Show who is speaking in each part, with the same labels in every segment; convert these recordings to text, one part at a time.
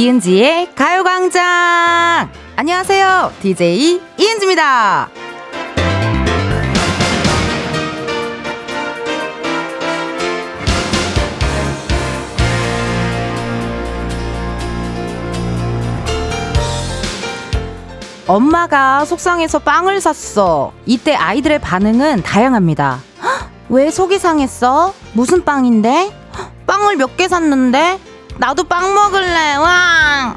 Speaker 1: 이은지의 가요광장! 안녕하세요. DJ 이은지입니다. 엄마가 속상해서 빵을 샀어. 이때 아이들의 반응은 다양합니다. 왜 속이 상했어? 무슨 빵인데? 빵을 몇 개 샀는데? 나도 빵 먹을래. 와!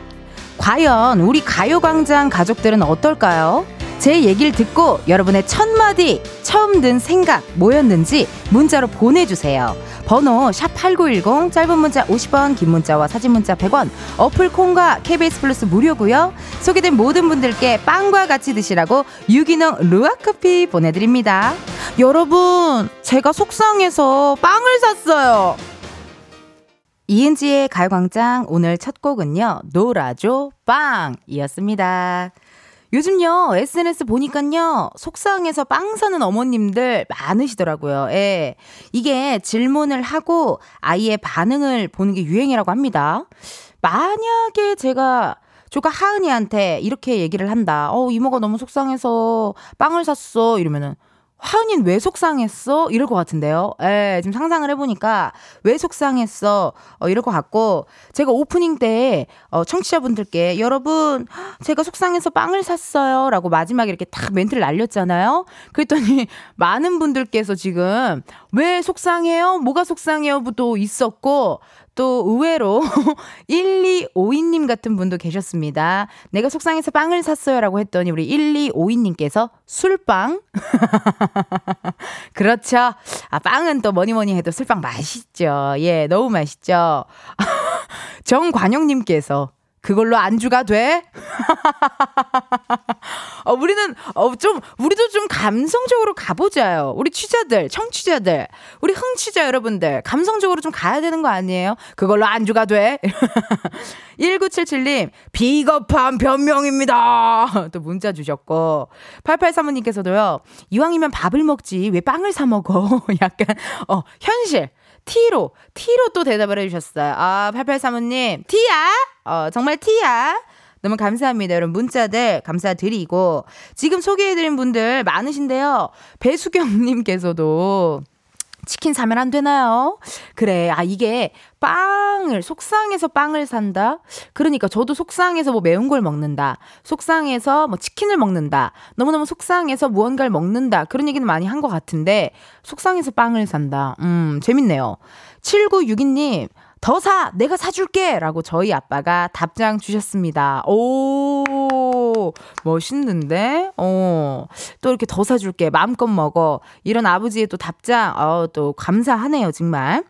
Speaker 1: 과연 우리 가요광장 가족들은 어떨까요? 제 얘기를 듣고 여러분의 첫마디 처음 든 생각 뭐였는지 문자로 보내주세요. 번호 샵8910 짧은 문자 50원 긴 문자와 사진 문자 100원 어플 콩과 KBS 플러스 무료고요. 소개된 모든 분들께 빵과 같이 드시라고 유기농 루아 커피 보내드립니다. 여러분 제가 속상해서 빵을 샀어요. 이은지의 가요광장 오늘 첫 곡은요. 놀아줘 빵이었습니다. 요즘요, SNS 보니까요, 속상해서 빵 사는 어머님들 많으시더라고요. 예. 이게 질문을 하고 아이의 반응을 보는 게 유행이라고 합니다. 만약에 제가 조카 하은이한테 이렇게 얘기를 한다. 어, 이모가 너무 속상해서 빵을 샀어. 이러면은, 화은이는 왜 속상했어? 이럴 것 같은데요. 예, 지금 상상을 해보니까 왜 속상했어? 어, 이럴 것 같고 제가 오프닝 때 어, 청취자분들께 여러분 제가 속상해서 빵을 샀어요. 라고 마지막에 이렇게 딱 멘트를 날렸잖아요. 그랬더니 많은 분들께서 지금 왜 속상해요? 뭐가 속상해요?도 있었고 또 의외로 1252님 같은 분도 계셨습니다. 내가 속상해서 빵을 샀어요 라고 했더니 우리 1252님께서 술빵? 그렇죠. 아, 빵은 또 뭐니 뭐니 해도 술빵 맛있죠. 예, 너무 맛있죠. 정관영님께서 그걸로 안주가 돼? 어, 우리는, 어, 좀, 우리도 좀 감성적으로 가보자요. 우리 취자들, 청취자들, 우리 흥취자 여러분들, 감성적으로 좀 가야 되는 거 아니에요? 그걸로 안주가 돼? 1977님, 비겁한 변명입니다. 또 문자 주셨고, 8835님께서도요, 이왕이면 밥을 먹지, 왜 빵을 사 먹어? 약간, 어, 현실. T로, T로 또 대답을 해주셨어요. 아, 8835님, T야? 어, 정말 T야? 너무 감사합니다. 여러분, 문자들 감사드리고, 지금 소개해드린 분들 많으신데요. 배수경님께서도, 치킨 사면 안 되나요? 그래. 아, 이게 빵을, 속상해서 빵을 산다? 그러니까 저도 속상해서 뭐 매운 걸 먹는다. 속상해서 뭐 치킨을 먹는다. 너무너무 속상해서 무언가를 먹는다. 그런 얘기는 많이 한 것 같은데, 속상해서 빵을 산다. 음, 재밌네요. 7962님, 더 사! 내가 사줄게! 라고 저희 아빠가 답장 주셨습니다. 오, 멋있는데? 어, 또 이렇게 더 사줄게. 마음껏 먹어. 이런 아버지의 또 답장, 어, 또 감사하네요, 정말.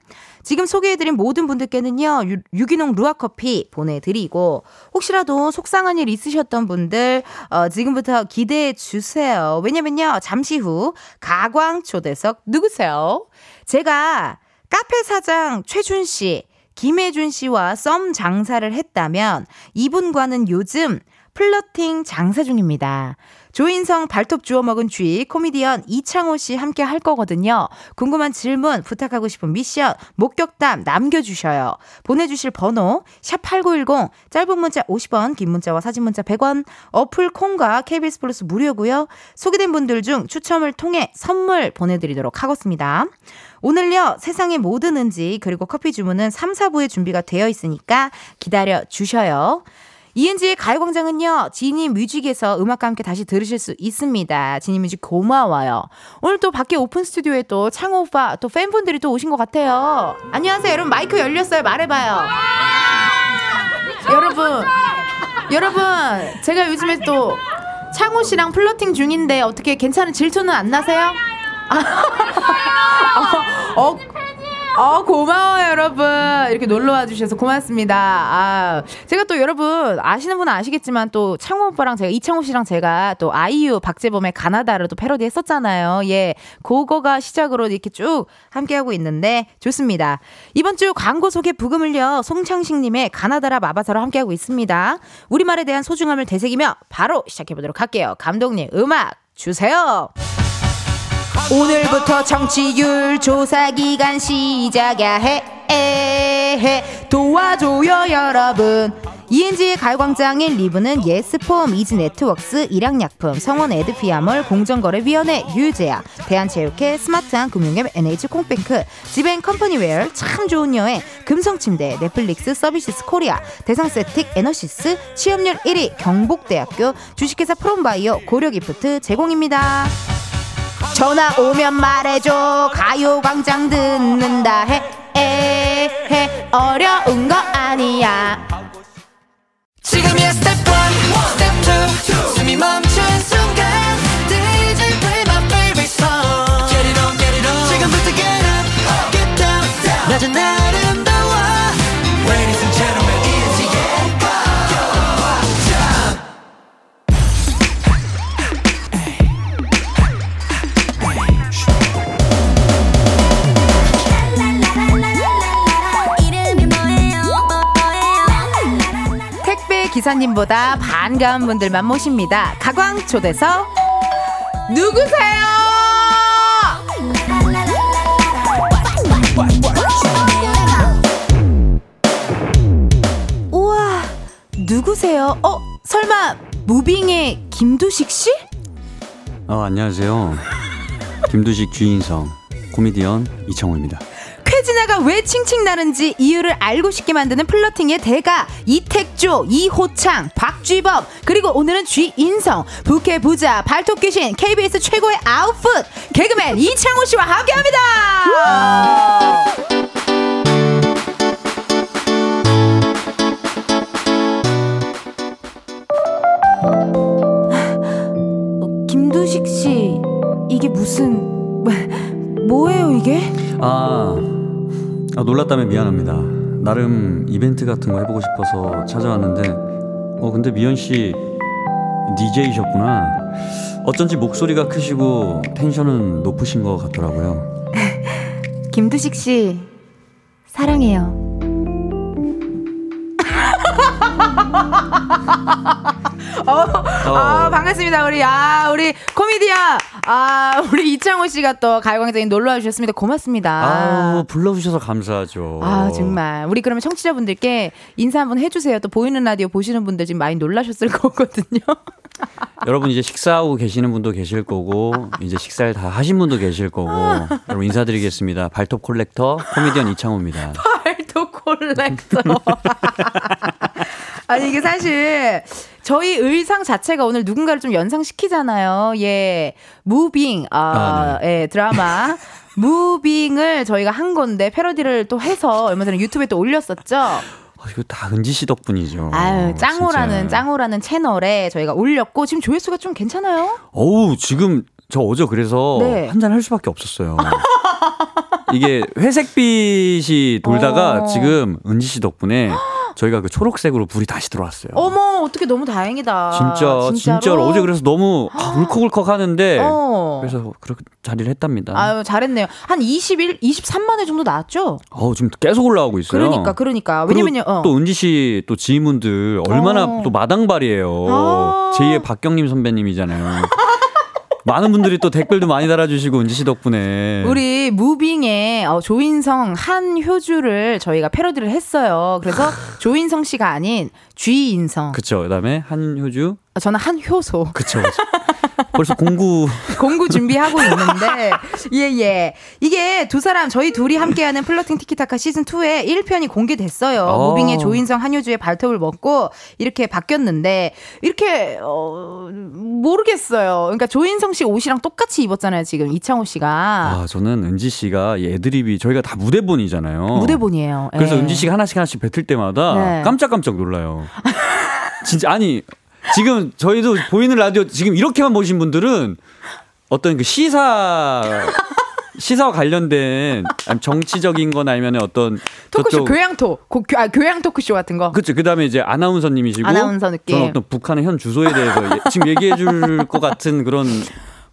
Speaker 1: 지금 소개해드린 모든 분들께는요, 유, 유기농 루아 커피 보내드리고, 혹시라도 속상한 일 있으셨던 분들, 어, 지금부터 기대해 주세요. 왜냐면요, 잠시 후, 가광 초대석 누구세요? 제가 카페 사장 최준 씨, 김혜준 씨와 썸 장사를 했다면 이분과는 요즘 플러팅 장사 중입니다. 조인성 발톱 주워 먹은 쥐 코미디언 이창호 씨 함께 할 거거든요. 궁금한 질문, 부탁하고 싶은 미션, 목격담 남겨 주셔요. 보내 주실 번호 샵8910 짧은 문자 50원, 긴 문자와 사진 문자 100원, 어플 콩과 KBS 플러스 무료고요. 소개된 분들 중 추첨을 통해 선물 보내 드리도록 하겠습니다. 오늘요, 세상의 모든 은지, 그리고 커피 주문은 3, 4부에 준비가 되어 있으니까 기다려 주셔요. 이은지의 가요광장은요, 지니 뮤직에서 음악과 함께 다시 들으실 수 있습니다. 지니 뮤직 고마워요. 오늘 또 밖에 오픈 스튜디오에 또 창호 오빠, 또 팬분들이 또 오신 것 같아요. 안녕하세요. 여러분, 마이크 열렸어요. 말해봐요. 여러분, 여러분, 제가 요즘에 또 창호 씨랑 flirting 중인데 어떻게 괜찮은 질투는 안 나세요? 어, 어, 어, 고마워요, 여러분. 이렇게 놀러 와 주셔서 고맙습니다. 아, 제가 또 여러분, 아시는 분은 아시겠지만 또 창호 오빠랑 제가, 이창호 씨랑 제가 또 아이유, 박재범의 가나다를 또 패러디 했었잖아요. 예. 그거가 시작으로 이렇게 쭉 함께하고 있는데, 좋습니다. 이번 주 광고 소개 부금을요, 송창식님의 가나다라 마바사로 함께하고 있습니다. 우리말에 대한 소중함을 되새기며 바로 시작해보도록 할게요. 감독님, 음악 주세요. 오늘부터 정치율 조사 기간 시작야 해. 해 도와줘요 여러분 ENG의 가요광장인 리브는 예스폼, 이지네트웍스, 일양약품, 성원 에드피아몰, 공정거래위원회, 유재야, 대한체육회, 스마트한 금융앱 NH콩뱅크, 지벤 컴퍼니웨어, 참 좋은 여행, 금성침대, 넷플릭스 서비스 코리아, 대상세틱 에너시스, 취업률 1위, 경북대학교, 주식회사 프롬바이오, 고려기프트 제공입니다. 전화 오면 말해줘 가요광장 듣는다 해, 에, 해 어려운 거 아니야 지금이야 스텝 1, 스텝 2 숨이 멈춘 순간 Get it on, get it on 지금부터 get up, get down, down. 낮은 아 기사님보다 반가운 분들만 모십니다. 가광 초대서 누구세요? 우와, 누구세요? 어, 설마 무빙의 김두식 씨?
Speaker 2: 어, 안녕하세요. 김두식 주인성 코미디언 이창호입니다.
Speaker 1: 왜 칭칭 나는지 이유를 알고 싶게 만드는 플러팅의 대가 이택조, 이호창, 박쥐범 그리고 오늘은 쥐인성, 부캐 부자, 발톱 귀신, KBS 최고의 아웃풋 개그맨 이창호 씨와 함께합니다. 김두식 씨 이게 무슨 뭐예요 이게?
Speaker 2: 아, 아, 놀랐다면 미안합니다. 나름 이벤트 같은 거 해보고 싶어서 찾아왔는데, 어 근데 미연 씨 DJ셨구나. 어쩐지 목소리가 크시고 텐션은 높으신 것 같더라고요.
Speaker 1: 김두식 씨 사랑해요. 어, 아, 반갑습니다. 우리 아 우리 코미디언 아 우리 이창호 씨가 또 가요광장에 놀러 와주셨습니다. 고맙습니다.
Speaker 2: 아, 불러주셔서 감사하죠.
Speaker 1: 아 정말 우리 그러면 청취자분들께 인사 한번 해주세요. 또 보이는 라디오 보시는 분들 지금 많이 놀라셨을 거거든요.
Speaker 2: 여러분 이제 식사하고 계시는 분도 계실 거고 이제 식사를 다 하신 분도 계실 거고 여러분 인사드리겠습니다. 발톱 콜렉터 코미디언 이창호입니다.
Speaker 1: 팔도 콜렉터. 아니 이게 사실 저희 의상 자체가 오늘 누군가를 좀 연상시키잖아요. 예, 무빙 아,
Speaker 2: 아,
Speaker 1: 예 드라마. 무빙을 저희가 한 건데 패러디를 또 해서 얼마 전에 유튜브에 또 올렸었죠.
Speaker 2: 아, 이거 다 은지 씨 덕분이죠.
Speaker 1: 아유 짱호라는
Speaker 2: 진짜.
Speaker 1: 짱호라는 채널에 저희가 올렸고 지금 조회수가 좀 괜찮아요?
Speaker 2: 어우 지금 저 어제 그래서
Speaker 1: 네.
Speaker 2: 한잔 할 수밖에 없었어요. 이게 회색빛이 돌다가
Speaker 1: 어.
Speaker 2: 지금 은지 씨 덕분에 저희가 그 초록색으로 불이 다시 들어왔어요.
Speaker 1: 어머 어떻게 너무 다행이다.
Speaker 2: 진짜
Speaker 1: 진짜로?
Speaker 2: 진짜로 어제 그래서 너무 아, 울컥울컥 하는데
Speaker 1: 어.
Speaker 2: 그래서 그렇게 자리를 했답니다.
Speaker 1: 아유 잘했네요. 한 21, 23만 회 정도 나왔죠?
Speaker 2: 어우 지금 계속 올라오고 있어요.
Speaker 1: 그러니까 그러니까 왜냐면요. 어.
Speaker 2: 또 은지 씨 또 지인분들 얼마나
Speaker 1: 어.
Speaker 2: 또 마당발이에요.
Speaker 1: 아.
Speaker 2: 제2의 박경림 선배님이잖아요. 많은 분들이 또 댓글도 많이 달아주시고 은지 씨 덕분에
Speaker 1: 우리 무빙의 어, 조인성 한효주를 저희가 패러디를 했어요. 그래서 조인성 씨가 아닌 쥐인성.
Speaker 2: 그쵸. 그다음에 한효주
Speaker 1: 아, 저는 한 효소.
Speaker 2: 그쵸. 그쵸. 벌써 공구
Speaker 1: 공구 준비하고 있는데 예예 이게 두 사람 저희 둘이 함께하는 플러팅 티키타카 시즌 2의 1편이 공개됐어요.
Speaker 2: 어.
Speaker 1: 무빙의 조인성 한효주의 발톱을 먹고 이렇게 바뀌었는데 이렇게 어 모르겠어요. 그러니까 조인성 씨 옷이랑 똑같이 입었잖아요. 지금 이창호 씨가
Speaker 2: 아 저는 은지 씨가 이 애드립이 저희가 다 무대본이잖아요.
Speaker 1: 무대본이에요.
Speaker 2: 그래서
Speaker 1: 예.
Speaker 2: 은지 씨가 하나씩 하나씩 뱉을 때마다
Speaker 1: 네.
Speaker 2: 깜짝깜짝 놀라요. 진짜 아니 지금 저희도 보이는 라디오 지금 이렇게만 보신 분들은 어떤 그 시사 시사와 관련된 정치적인 거나 아니면 어떤
Speaker 1: 토크쇼 교양토 고, 교, 아, 교양 토크쇼 같은 거.
Speaker 2: 그렇죠. 그다음에 이제 아나운서님이시고
Speaker 1: 아나운서 느낌.
Speaker 2: 어떤 북한의 현 주소에 대해서 예- 지금 얘기해 줄 것 같은 그런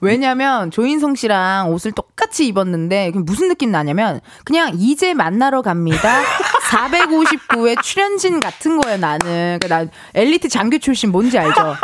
Speaker 1: 왜냐면 조인성 씨랑 옷을 똑같이 입었는데 무슨 느낌 나냐면 그냥 이제 만나러 갑니다. 459의 출연진 같은 거예요 나는. 그러니까 난 엘리트 장교 출신 뭔지 알죠?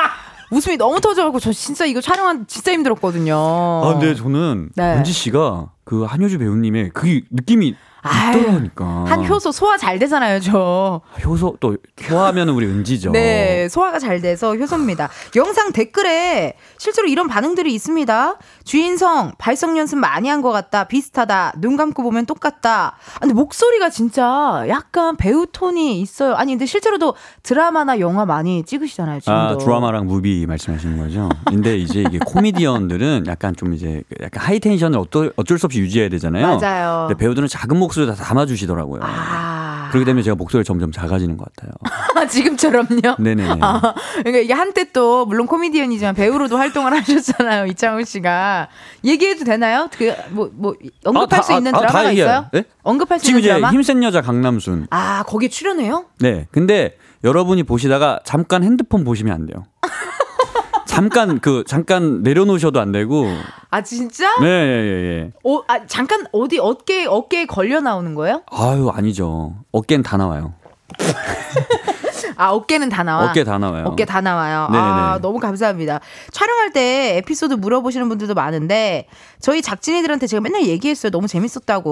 Speaker 1: 웃음이 너무 터져갖고 저 진짜 이거 촬영한 진짜 힘들었거든요.
Speaker 2: 아 근데 저는
Speaker 1: 네.
Speaker 2: 은지 씨가 그 한효주 배우님의 그 느낌이 있더라니까.
Speaker 1: 한 효소 소화 잘 되잖아요, 저.
Speaker 2: 효소 또 효하면 우리 은지죠.
Speaker 1: 네, 소화가 잘 돼서 효소입니다. 영상 댓글에 실제로 이런 반응들이 있습니다. 주인성 발성 연습 많이 한 것 같다. 비슷하다. 눈 감고 보면 똑같다. 아, 근데 목소리가 진짜 약간 배우 톤이 있어요. 아니 근데 실제로도 드라마나 영화 많이 찍으시잖아요. 지금도.
Speaker 2: 아 드라마랑 movie 말씀하시는 거죠. 근데 이제 이게 코미디언들은 약간 좀 이제 약간 high tension을 어쩔, 어쩔 수 없이 유지해야 되잖아요.
Speaker 1: 맞아요.
Speaker 2: 근데 배우들은 작은 목소리 다 담아주시더라고요.
Speaker 1: 아.
Speaker 2: 그렇기 때문에 제가 목소리가 점점 작아지는 것 같아요.
Speaker 1: 지금처럼요?
Speaker 2: 네네네.
Speaker 1: 아, 그러니까 이게 한때 또 물론 코미디언이지만 배우로도 활동을 하셨잖아요. 이창호 씨가 얘기해도 되나요? 그뭐뭐 언급할
Speaker 2: 아,
Speaker 1: 수 있는
Speaker 2: 아, 아,
Speaker 1: 드라마가. 있어요?
Speaker 2: 네?
Speaker 1: 언급할 수 있는 드라마?
Speaker 2: 힘센 여자 강남순.
Speaker 1: 아 거기 출연해요?
Speaker 2: 네. 근데 여러분이 보시다가 잠깐 핸드폰 보시면 안 돼요. 잠깐 그 잠깐 내려놓으셔도 안 되고.
Speaker 1: 아 진짜?
Speaker 2: 네, 예, 예, 예.
Speaker 1: 어, 아 잠깐 어디 어깨 어깨에 걸려 나오는 거예요?
Speaker 2: 아유 아니죠. 어깨는 다 나와요.
Speaker 1: 아 어깨는 다 나와.
Speaker 2: 어깨 다 나와요.
Speaker 1: 어깨 다 나와요.
Speaker 2: 네네네.
Speaker 1: 아, 너무 감사합니다. 촬영할 때 에피소드 물어보시는 분들도 많은데 저희 작진이들한테 제가 맨날 얘기했어요. 너무 재밌었다고.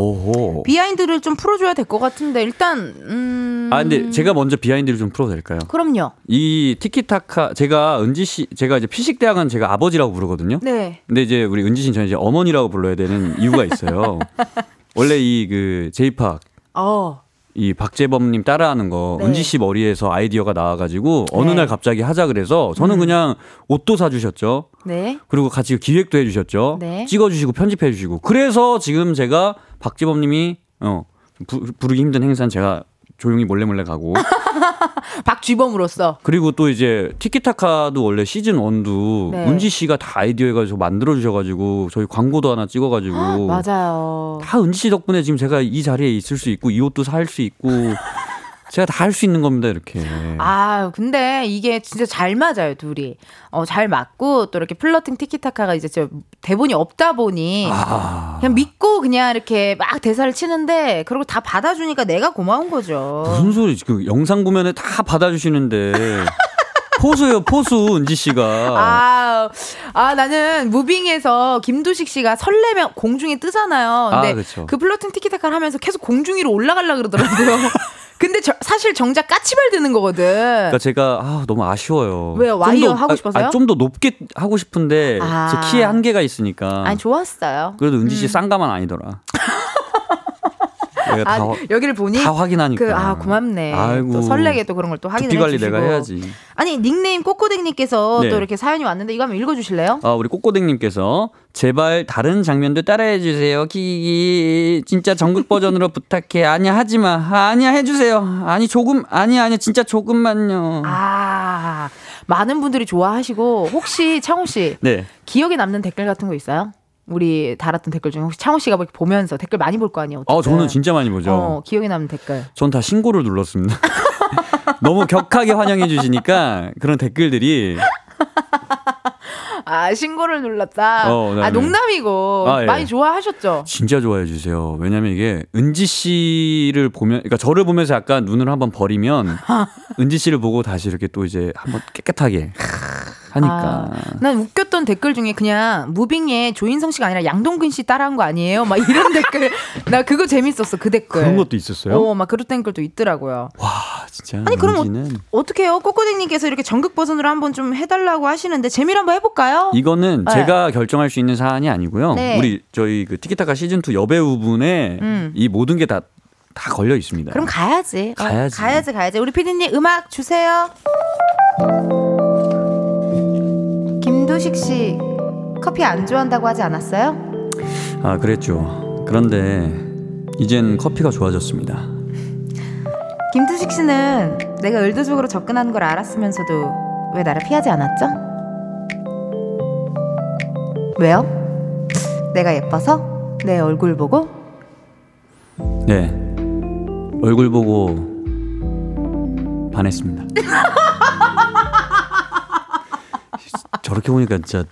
Speaker 2: 오호.
Speaker 1: behind를 좀 풀어줘야 될 것 같은데 일단 음.
Speaker 2: 아 근데 제가 먼저 behind를 좀 풀어도 될까요?
Speaker 1: 그럼요.
Speaker 2: 이 티키타카 제가 은지 씨 제가 이제 피식 대학은 제가 아버지라고 부르거든요.
Speaker 1: 네.
Speaker 2: 근데 이제 우리 은지 씨는 저는 이제 어머니라고 불러야 되는 이유가 있어요. 원래 이 그 제이팍
Speaker 1: 어.
Speaker 2: 이 박재범님 따라하는 거
Speaker 1: 네.
Speaker 2: 은지 씨 머리에서 아이디어가 나와가지고 어느
Speaker 1: 네.
Speaker 2: 날 갑자기 하자 그래서 저는
Speaker 1: 음.
Speaker 2: 그냥 옷도 사주셨죠.
Speaker 1: 네.
Speaker 2: 그리고 같이 기획도 해주셨죠.
Speaker 1: 네.
Speaker 2: 찍어주시고 편집해주시고 그래서 지금 제가 박재범님이 어 부, 부르기 힘든 행사는 제가 조용히 몰래 몰래 가고
Speaker 1: 박쥐범으로서.
Speaker 2: 그리고 또 이제 티키타카도 원래 시즌 1도
Speaker 1: 네.
Speaker 2: 은지 씨가 다 아이디어 해가지고 만들어 주셔가지고 저희 광고도 하나 찍어가지고
Speaker 1: 맞아요.
Speaker 2: 다 은지 씨 덕분에 지금 제가 이 자리에 있을 수 있고 이 옷도 살 수 있고 제가 다 할 수 있는 겁니다 이렇게.
Speaker 1: 아, 근데 이게 진짜 잘 맞아요, 둘이. 어, 잘 맞고, 또 이렇게 flirting 티키타카가 이제 저 대본이 없다 보니,
Speaker 2: 아,
Speaker 1: 그냥 믿고 그냥 이렇게 막 대사를 치는데, 그리고 다 받아주니까 내가 고마운 거죠.
Speaker 2: 무슨 소리 그 영상 보면은 다 받아주시는데 포수요 포수 은지 씨가
Speaker 1: 아, 아, 나는 무빙에서 김두식 씨가 설레면 공중에 뜨잖아요. 근데
Speaker 2: 아, 그쵸.
Speaker 1: 그 flirting 티키타카를 하면서 계속 공중 위로 올라가려 그러더라고요. 근데 저, 사실 정작 까치발 드는 거거든.
Speaker 2: 그러니까 제가 아, 너무 아쉬워요.
Speaker 1: 왜요?
Speaker 2: 좀
Speaker 1: 와이어
Speaker 2: 더-
Speaker 1: 하고
Speaker 2: 아,
Speaker 1: 싶어서요?
Speaker 2: 아, 좀더 높게 하고 싶은데
Speaker 1: 아.
Speaker 2: 제 키에 한계가 있으니까.
Speaker 1: 아니, 좋았어요.
Speaker 2: 그래도 은지 씨 쌍가만 아니더라. 내가
Speaker 1: 아,
Speaker 2: 다, 화-
Speaker 1: 여기를 보니
Speaker 2: 다 확인하니까.
Speaker 1: 그, 아, 고맙네.
Speaker 2: 아이고.
Speaker 1: 또 설레게 또 그런 걸 또 확인해
Speaker 2: 관리
Speaker 1: 주시고.
Speaker 2: 내가 해야지.
Speaker 1: 아니, 닉네임 꼬꼬댁님께서
Speaker 2: 네.
Speaker 1: 또 이렇게 사연이 왔는데 이거 한번 읽어 주실래요?
Speaker 2: 아, 우리 꼬꼬댁님께서 제발 다른 장면도 따라해 주세요. 키기 진짜 전국 버전으로 부탁해. 아니야 하지 마. 아니야 해 주세요. 아니 조금 아니야 아니야 진짜 조금만요.
Speaker 1: 아, 많은 분들이 좋아하시고 혹시 창호 씨
Speaker 2: 네.
Speaker 1: 기억에 남는 댓글 같은 거 있어요? 우리 달았던 댓글 중에 혹시 창호 씨가 뭐 이렇게 보면서 댓글 많이 볼 거 아니에요?
Speaker 2: 아
Speaker 1: 어쨌든.
Speaker 2: 저는 진짜 많이 보죠.
Speaker 1: 어, 기억에 남는 댓글.
Speaker 2: 전 다 신고를 눌렀습니다. 너무 격하게 환영해 주시니까 그런 댓글들이
Speaker 1: 아, 신고를 눌렀다.
Speaker 2: 어, 네,
Speaker 1: 아,
Speaker 2: 네.
Speaker 1: 농담이고
Speaker 2: 아, 예.
Speaker 1: 많이 좋아하셨죠?
Speaker 2: 진짜 좋아해 주세요. 왜냐면 이게 은지 씨를 보면 그러니까 저를 보면서 약간 눈을 한번 버리면 은지 씨를 보고 다시 이렇게 또 이제 한번 깨끗하게 하니까
Speaker 1: 아, 난 웃겼던 댓글 중에 그냥 무빙에 조인성 씨가 아니라 양동근 씨 따라한 거 아니에요? 막 이런 댓글. 나 그거 재밌었어, 그 댓글.
Speaker 2: 그런 것도 있었어요.
Speaker 1: 어, 막 그런 댓글도 있더라고요.
Speaker 2: 와 진짜
Speaker 1: 아니, 그럼
Speaker 2: 은지는
Speaker 1: 어 떻게 해요? 꼬꼬댁님께서 이렇게 전극 버전으로 한번 좀 해달라고 하시는데 재미를 한번 해볼까요?
Speaker 2: 이거는
Speaker 1: 네.
Speaker 2: 제가 결정할 수 있는 사안이 아니고요.
Speaker 1: 네.
Speaker 2: 우리 저희 그 티키타카 시즌 2 여배우분의
Speaker 1: 음.
Speaker 2: 이 모든 게 다 다 걸려 있습니다.
Speaker 1: 그럼 가야지. 어,
Speaker 2: 가야지.
Speaker 1: 가야지, 가야지. 우리 피디님 음악 주세요. 김두식 씨 커피 안 좋아한다고 하지 않았어요?
Speaker 2: 아 그랬죠. 그런데 이젠 커피가 좋아졌습니다.
Speaker 1: 김두식 씨는 내가 의도적으로 접근하는 걸 알았으면서도 왜 나를 피하지 않았죠? 왜요? 내가 예뻐서? 내 얼굴 보고?
Speaker 2: 네. 얼굴 보고 반했습니다. 저렇게 보니까 진짜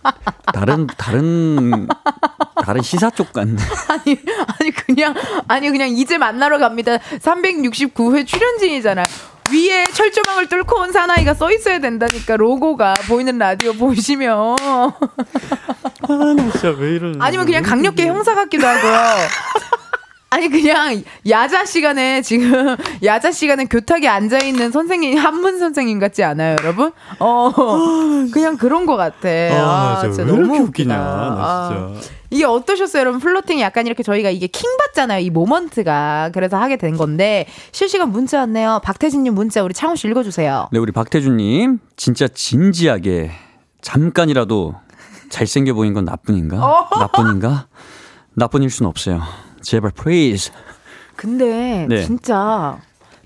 Speaker 2: 다른 다른 다른 시사 쪽 같네.
Speaker 1: 아니, 아니 그냥 아니 그냥 이제 만나러 갑니다. 369회 출연진이잖아. 위에 철조망을 뚫고 온 사나이가 써 있어야 된다니까 로고가 보이는 라디오 보시면
Speaker 2: 아, 나 진짜 왜 이러는?
Speaker 1: 아니면 그냥 강력계 형사 같기도 하고요. 아니 그냥 야자 시간에 지금 야자 시간에 교탁에 앉아 있는 선생님 한문 선생님 같지 않아요, 여러분? 어 그냥 그런 것 같아.
Speaker 2: 아, 아 진짜 너무 웃기냐, 아,
Speaker 1: 이게 어떠셨어요, 여러분? 플로팅이 약간 이렇게 저희가 이게 킹 받잖아요, 이 모먼트가. 그래서 하게 된 건데 실시간 문자 왔네요. 박태진님 문자 우리 창호 씨 읽어주세요.
Speaker 2: 네, 우리 박태준님 진짜 진지하게 잠깐이라도 잘생겨 보인 건 나뿐인가? 어? 나뿐인가? 나뿐일 순 없어요. 제발 please.
Speaker 1: 근데 네. 진짜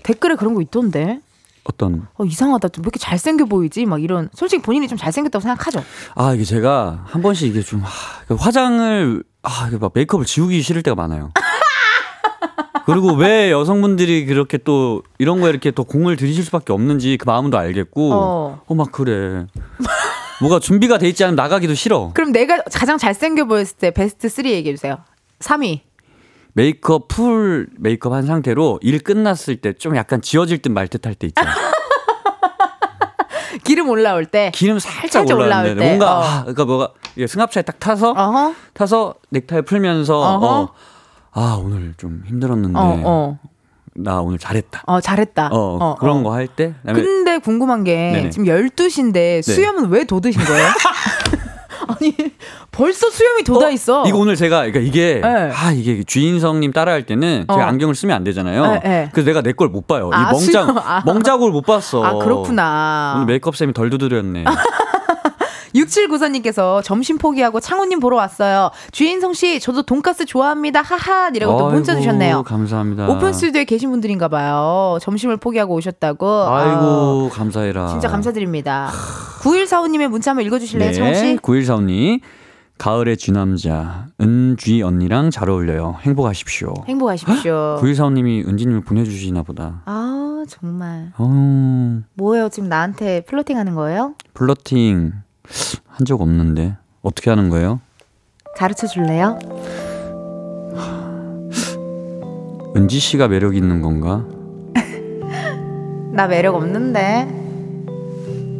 Speaker 1: 댓글에 그런 거 있던데.
Speaker 2: 어떤?
Speaker 1: 어, 이상하다. 왜 이렇게 잘생겨 보이지? 막 이런. 솔직히 본인이 좀 잘생겼다고 생각하죠?
Speaker 2: 아, 이게 제가 한 번씩 이게 좀, 하, 화장을, 아, 막 메이크업을 지우기 싫을 때가 많아요. 그리고 왜 여성분들이 그렇게 또 이런 거에 이렇게 또 공을 들이실 수밖에 없는지 그 마음도 알겠고, 어, 어 막 그래. 뭐가 준비가 돼 있지 않으면 나가기도 싫어.
Speaker 1: 그럼 내가 가장 잘생겨 보였을 때 베스트 3 얘기해 주세요. 3위.
Speaker 2: 메이크업 full 메이크업 한 상태로 일 끝났을 때 좀 약간 지워질 듯 말 듯 할 때 있잖아.
Speaker 1: 기름 올라올 때.
Speaker 2: 기름 살짝, 살짝 올라올 때. 뭔가 어. 아, 그러니까 뭐가 승합차에 딱 타서 어허. 타서 넥타이 풀면서 어, 아 오늘 좀 힘들었는데 어, 어. 나 오늘 잘했다.
Speaker 1: 어, 잘했다.
Speaker 2: 어, 어 그런 어. 거할 때.
Speaker 1: 근데 궁금한 게 네네. 지금 12시인데 수염은 왜 돋으신 거예요? 아니 벌써 수염이 돋아 어, 있어.
Speaker 2: 이거 오늘 제가 그러니까 이게 네. 아 이게 주인성님 따라할 때는 제가 어. 안경을 쓰면 안 되잖아요. 네, 네. 그래서 내가 내 걸 못 봐요. 아, 이 멍장 아. 멍자국을 못 봤어.
Speaker 1: 아 그렇구나.
Speaker 2: 오늘 메이크업 쌤이 덜 두드렸네.
Speaker 1: 6794님께서 점심 포기하고 창호님 보러 왔어요. 주인성 씨, 저도 돈가스 좋아합니다. 하하. 이라고 또 문자 주셨네요.
Speaker 2: 감사합니다.
Speaker 1: 오픈 스튜디오에 계신 분들인가 봐요. 점심을 포기하고 오셨다고.
Speaker 2: 아이고, 아, 감사해라.
Speaker 1: 진짜 감사드립니다. 9145님의 문자 한번 읽어주실래요, 네, 창호 씨?
Speaker 2: 9145님. 가을의 쥐남자 은쥐 언니랑 잘 어울려요. 행복하십시오.
Speaker 1: 행복하십시오.
Speaker 2: 9145님이 은지님을 보내주시나 보다.
Speaker 1: 아 정말. 어... 뭐예요? 지금 나한테 flirting 하는 거예요?
Speaker 2: flirting 한 적 없는데 어떻게 하는 거예요?
Speaker 1: 가르쳐 줄래요?
Speaker 2: 은지 씨가 매력 있는 건가?
Speaker 1: 나 매력 없는데.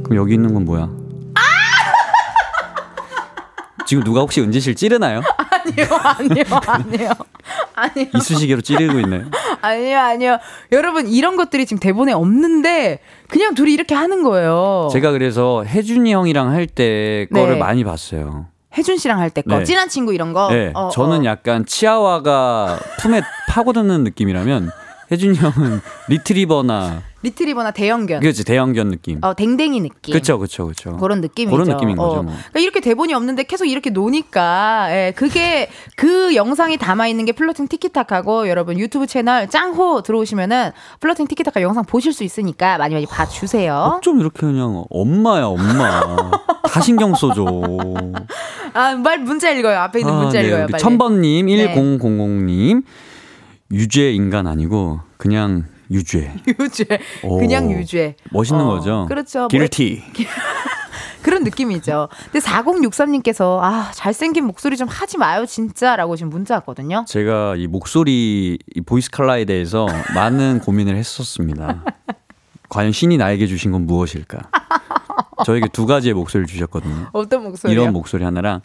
Speaker 2: 그럼 여기 있는 건 뭐야? 지금 누가 혹시 은지 씨를 찌르나요?
Speaker 1: 아니요, 아니요, 아니요. 아니요.
Speaker 2: 이쑤시개로 찌르고 있나요?
Speaker 1: 아니요, 아니요. 여러분, 이런 것들이 지금 대본에 없는데, 그냥 둘이 이렇게 하는 거예요.
Speaker 2: 제가 그래서 혜준이 형이랑 할 때 거를 네. 많이 봤어요.
Speaker 1: 혜준 씨랑 할 때 거, 네. 찐한 친구 이런 거?
Speaker 2: 네. 어, 저는 어. 약간 치와와가 품에 파고드는 느낌이라면, 혜준이 형은 리트리버나
Speaker 1: 리트리버나 대형견.
Speaker 2: 그렇지 대형견 느낌.
Speaker 1: 어 댕댕이 느낌.
Speaker 2: 그렇죠 그렇죠 그렇죠.
Speaker 1: 그런 느낌이죠.
Speaker 2: 그런 느낌인 거죠. 어. 뭐.
Speaker 1: 그러니까 이렇게 대본이 없는데 계속 이렇게 노니까 예, 그게 그 영상이 담아 있는 게 flirting 티키타카고 여러분 유튜브 채널 짱호 들어오시면은 플러팅 티키타카 영상 보실 수 있으니까 많이 많이 봐주세요.
Speaker 2: 좀 이렇게 그냥 엄마야 엄마 다 신경 써줘.
Speaker 1: 아 말 문자 읽어요. 앞에 있는 아, 문자 네, 읽어요.
Speaker 2: 천번님 네. 1000님 유죄 인간 아니고 그냥 유죄.
Speaker 1: 유죄. 그냥 유죄.
Speaker 2: 멋있는 어, 거죠.
Speaker 1: 그렇죠.
Speaker 2: 길티.
Speaker 1: 뭐, 그런 느낌이죠. 근데 4063님께서 아, 잘생긴 목소리 좀 하지 마요, 진짜라고 지금 문자 왔거든요.
Speaker 2: 제가 이 목소리 이 보이스 칼라에 대해서 많은 고민을 했었습니다. 과연 신이 나에게 주신 건 무엇일까? 저에게 두 가지의 목소리를 주셨거든요.
Speaker 1: 어떤 목소리?
Speaker 2: 이런 목소리 하나랑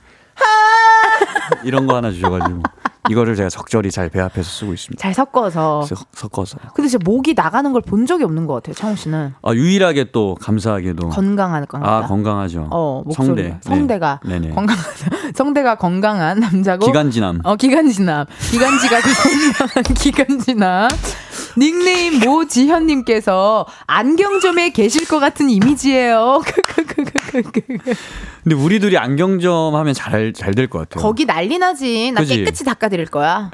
Speaker 2: 이런 거 하나 주셔가지고 이거를 제가 적절히 잘 배합해서 쓰고 있습니다.
Speaker 1: 잘 섞어서.
Speaker 2: 섞어서.
Speaker 1: 근데 진짜 목이 나가는 걸 본 적이 없는 것 같아요, 창호 씨는.
Speaker 2: 아 유일하게 또 감사하게도
Speaker 1: 건강한 건강.
Speaker 2: 아 건강하죠.
Speaker 1: 어 목소리. 성대. 성대가
Speaker 2: 네.
Speaker 1: 건강. 성대가 건강한 남자고.
Speaker 2: 기간지남.
Speaker 1: 어 기간지남. 기간지가 건강한 기간지남. 닉네임 모지현님께서 안경점에 계실 것 같은 이미지예요.
Speaker 2: 근데 우리 둘이 안경점 하면 잘 잘 될 것 같아요.
Speaker 1: 거기 난리 나지. 나 그치? 깨끗이 닦아드릴 거야.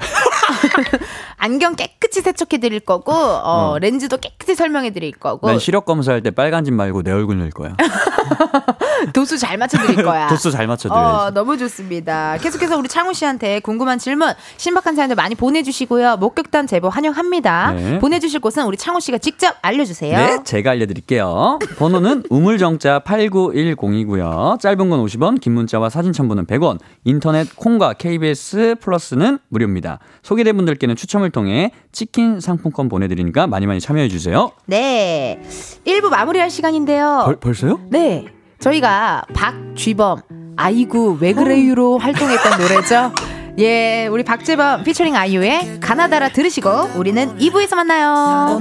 Speaker 1: 안경 깨끗이 세척해 드릴 거고 어, 어. 렌즈도 깨끗이 설명해 드릴 거고.
Speaker 2: 난 시력 검사할 때 빨간 집 말고 내 얼굴 넣을 거야.
Speaker 1: 도수 잘 맞춰 드릴 거야.
Speaker 2: 도수 잘 맞춰 드려야지.
Speaker 1: 어, 너무 좋습니다. 계속해서 우리 창우 씨한테 궁금한 질문, 신박한 사연들 많이 보내주시고요. 목격담 제보 환영합니다. 네. 보내주실 곳은 우리 창우 씨가 직접 알려주세요.
Speaker 2: 네, 제가 알려드릴게요. 번호는 우물정자 8910이고요. 짧은 건 50원, 긴 문자와 사진 첨부는 100원, 인터넷 콩과 KBS 플러스는 무료입니다. 소 개된 분들께는 추첨을 통해 치킨 상품권 보내드리니까 많이 많이 참여해주세요.
Speaker 1: 네. 1부 마무리할 시간인데요.
Speaker 2: 벌, 벌써요?
Speaker 1: 네. 저희가 박쥐범, 아이고, 왜 그래요로 활동했던 노래죠. 예, 우리 박재범 피처링 아이유의 가나다라 들으시고 우리는 2부에서 만나요.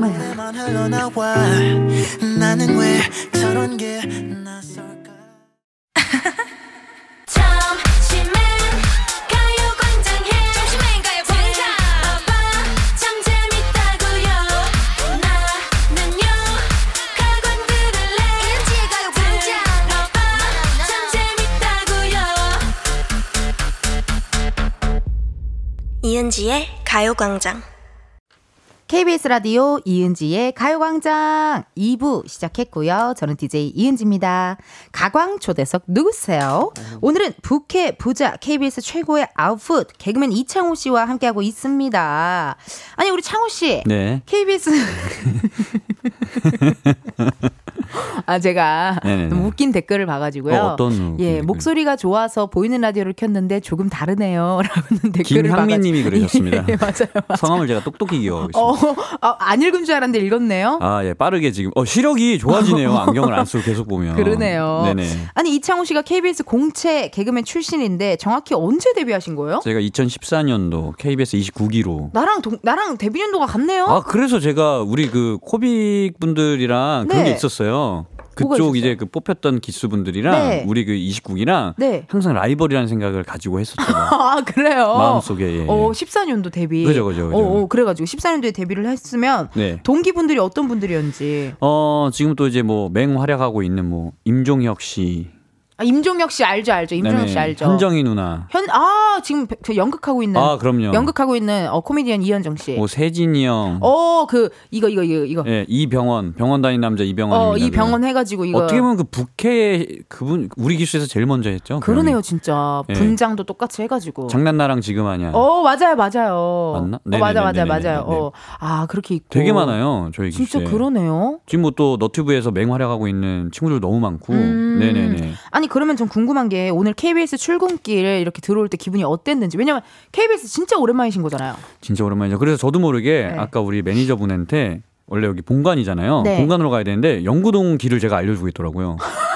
Speaker 3: 이은지의 가요광장.
Speaker 1: KBS 라디오 이은지의 가요광장 2부 시작했고요. 저는 DJ 이은지입니다. 가광 초대석 누구세요? 오늘은 부캐 부자 KBS 최고의 아웃풋 개그맨 이창호 씨와 함께하고 있습니다. 아니 우리 창호 씨.
Speaker 2: 네.
Speaker 1: KBS 아 제가 네네네. 너무 웃긴 댓글을 봐가지고요.
Speaker 2: 어, 떤
Speaker 1: 예, 목소리가 좋아서 보이는 라디오를 켰는데 조금 다르네요라는 댓글을
Speaker 2: 김향민님이 그러셨습니다.
Speaker 1: 예, 맞아요, 맞아요,
Speaker 2: 성함을 제가 똑똑히 기억하고 있습니다. 어,
Speaker 1: 아, 안 읽은 줄 알았는데 읽었네요.
Speaker 2: 아, 예, 빠르게 지금. 어, 시력이 좋아지네요. 안경을 안 쓰고 계속 보면.
Speaker 1: 그러네요. 네네. 아니, 이창호 씨가 KBS 공채 개그맨 출신인데 정확히 언제 데뷔하신 거예요?
Speaker 2: 제가 2014년도 KBS 29기로.
Speaker 1: 나랑 동, 나랑 데뷔 년도가 같네요.
Speaker 2: 아, 그래서 제가 우리 그 코빅 분들이랑 네. 그런 게 있었어요. 그쪽 이제 그 뽑혔던 기수분들이랑 네. 우리 그 29기랑 네. 항상 라이벌이라는 생각을 가지고 했었죠.
Speaker 1: 아, 그래요?
Speaker 2: 마음속에. 예.
Speaker 1: 어, 14년도 데뷔.
Speaker 2: 그죠, 그죠, 그죠.
Speaker 1: 어, 어, 그래가지고 14년도에 데뷔를 했으면 네. 동기분들이 어떤 분들이었는지.
Speaker 2: 어, 지금 또 이제 뭐 맹활약하고 있는 뭐 임종혁 씨,
Speaker 1: 아, 임종혁 씨 알죠, 알죠. 임종혁 네네. 씨 알죠.
Speaker 2: 현정이 누나.
Speaker 1: 현, 아, 지금 저 연극하고 있는.
Speaker 2: 아, 그럼요.
Speaker 1: 연극하고 있는 어, 코미디언 이현정 씨.
Speaker 2: 뭐, 세진이 형.
Speaker 1: 어, 그, 이거, 이거, 이거, 이거.
Speaker 2: 예, 이병헌. 병원 다닌 남자 이병헌.
Speaker 1: 어, 이병헌 해가지고 이거.
Speaker 2: 어떻게 보면 그 부캐, 그분, 우리 기수에서 제일 먼저 했죠.
Speaker 1: 그러네요, 진짜. 예. 분장도 똑같이 해가지고.
Speaker 2: 장난 나랑 지금 하냐.
Speaker 1: 어, 맞아요, 맞아요.
Speaker 2: 맞나?
Speaker 1: 어, 맞아, 맞아, 맞아요. 어. 아, 그렇게 있고.
Speaker 2: 되게 많아요, 저희 기수에.
Speaker 1: 진짜 그러네요.
Speaker 2: 지금 뭐 또 너튜브에서 맹활약하고 있는 친구들 너무 많고. 음. 네네네.
Speaker 1: 아니, 그러면 좀 궁금한 궁금한 게 오늘 KBS 출근길에 이렇게 들어올 때 기분이 어땠는지. 왜냐면 KBS 진짜 오랜만이신 거잖아요.
Speaker 2: 진짜 오랜만이죠. 그래서 저도 모르게 네. 아까 우리 매니저분한테 원래 여기 본관이잖아요. 네. 본관으로 가야 되는데 영구동 길을 제가 알려주고 있더라고요.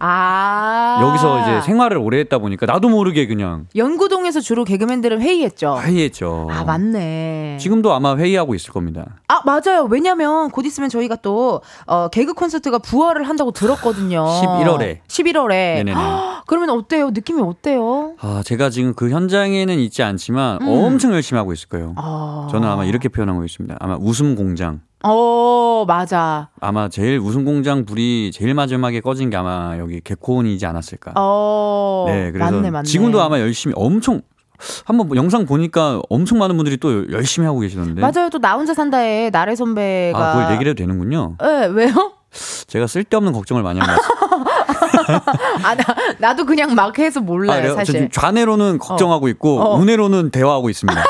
Speaker 1: 아.
Speaker 2: 여기서 이제 생활을 오래 했다 보니까 나도 모르게 그냥.
Speaker 1: 연구동에서 주로 개그맨들은 회의했죠.
Speaker 2: 회의했죠.
Speaker 1: 아, 맞네.
Speaker 2: 지금도 아마 회의하고 있을 겁니다.
Speaker 1: 아, 맞아요. 왜냐면 곧 있으면 저희가 또, 어, 개그 콘서트가 부활을 한다고 들었거든요.
Speaker 2: 11월에.
Speaker 1: 11월에. 네네네. 그러면 어때요? 느낌이 어때요?
Speaker 2: 아, 제가 지금 그 현장에는 있지 않지만 음. 엄청 열심히 하고 있을 거예요. 아. 저는 아마 이렇게 표현하고 있습니다. 아마 웃음 공장.
Speaker 1: 어, 맞아.
Speaker 2: 아마 제일 웃음 공장 불이 제일 마지막에 꺼진 게 아마 여기 개콘이지 않았을까.
Speaker 1: 어,
Speaker 2: 네, 그래서
Speaker 1: 맞네, 맞네.
Speaker 2: 지금도 아마 열심히 엄청 한번 뭐 영상 보니까 엄청 많은 분들이 또 열심히 하고 계시던데.
Speaker 1: 맞아요. 또 나 혼자 산다에 나래 선배가
Speaker 2: 아, 그걸 얘기를 해도 되는군요.
Speaker 1: 네, 왜요?
Speaker 2: 제가 쓸데없는 걱정을 많이 한 것 같아요.
Speaker 1: 아, 나, 나도 그냥 막 해서 몰라요, 아, 사실.
Speaker 2: 좌뇌로는 걱정하고 어. 있고, 어. 우뇌로는 대화하고 있습니다.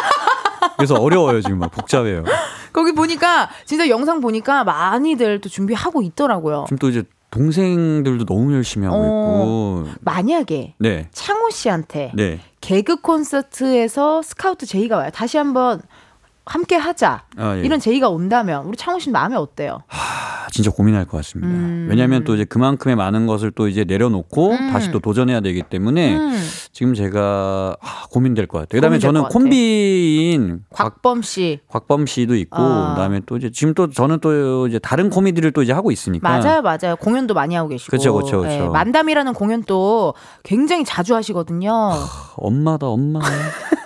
Speaker 2: 그래서 어려워요, 지금 막 복잡해요.
Speaker 1: 거기 보니까 진짜 영상 보니까 많이들 또 준비하고 있더라고요.
Speaker 2: 지금 또 이제 동생들도 너무 열심히 하고 어,
Speaker 1: 있고 만약에 네. 창호 씨한테 네. 개그 콘서트에서 스카우트 제의가 와요. 다시 한번 함께 하자. 아, 예. 이런 제의가 온다면 우리 창호 씨는 마음이 어때요?
Speaker 2: 하, 진짜 고민할 것 같습니다. 음. 왜냐하면 또 이제 그만큼의 많은 것을 또 이제 내려놓고 음. 다시 또 도전해야 되기 때문에 음. 지금 제가 아, 고민될 것 같아요. 그다음에 저는 콤비인
Speaker 1: 곽범 씨,
Speaker 2: 곽범 씨도 있고 어. 그다음에 또 이제 지금 또 저는 또 이제 다른 코미디를 또 이제 하고 있으니까
Speaker 1: 맞아요, 맞아요. 공연도 많이 하고 계시고
Speaker 2: 그렇죠, 그렇죠, 그렇죠. 네,
Speaker 1: 만담이라는 공연 도 굉장히 자주 하시거든요. 하,
Speaker 2: 엄마다 엄마.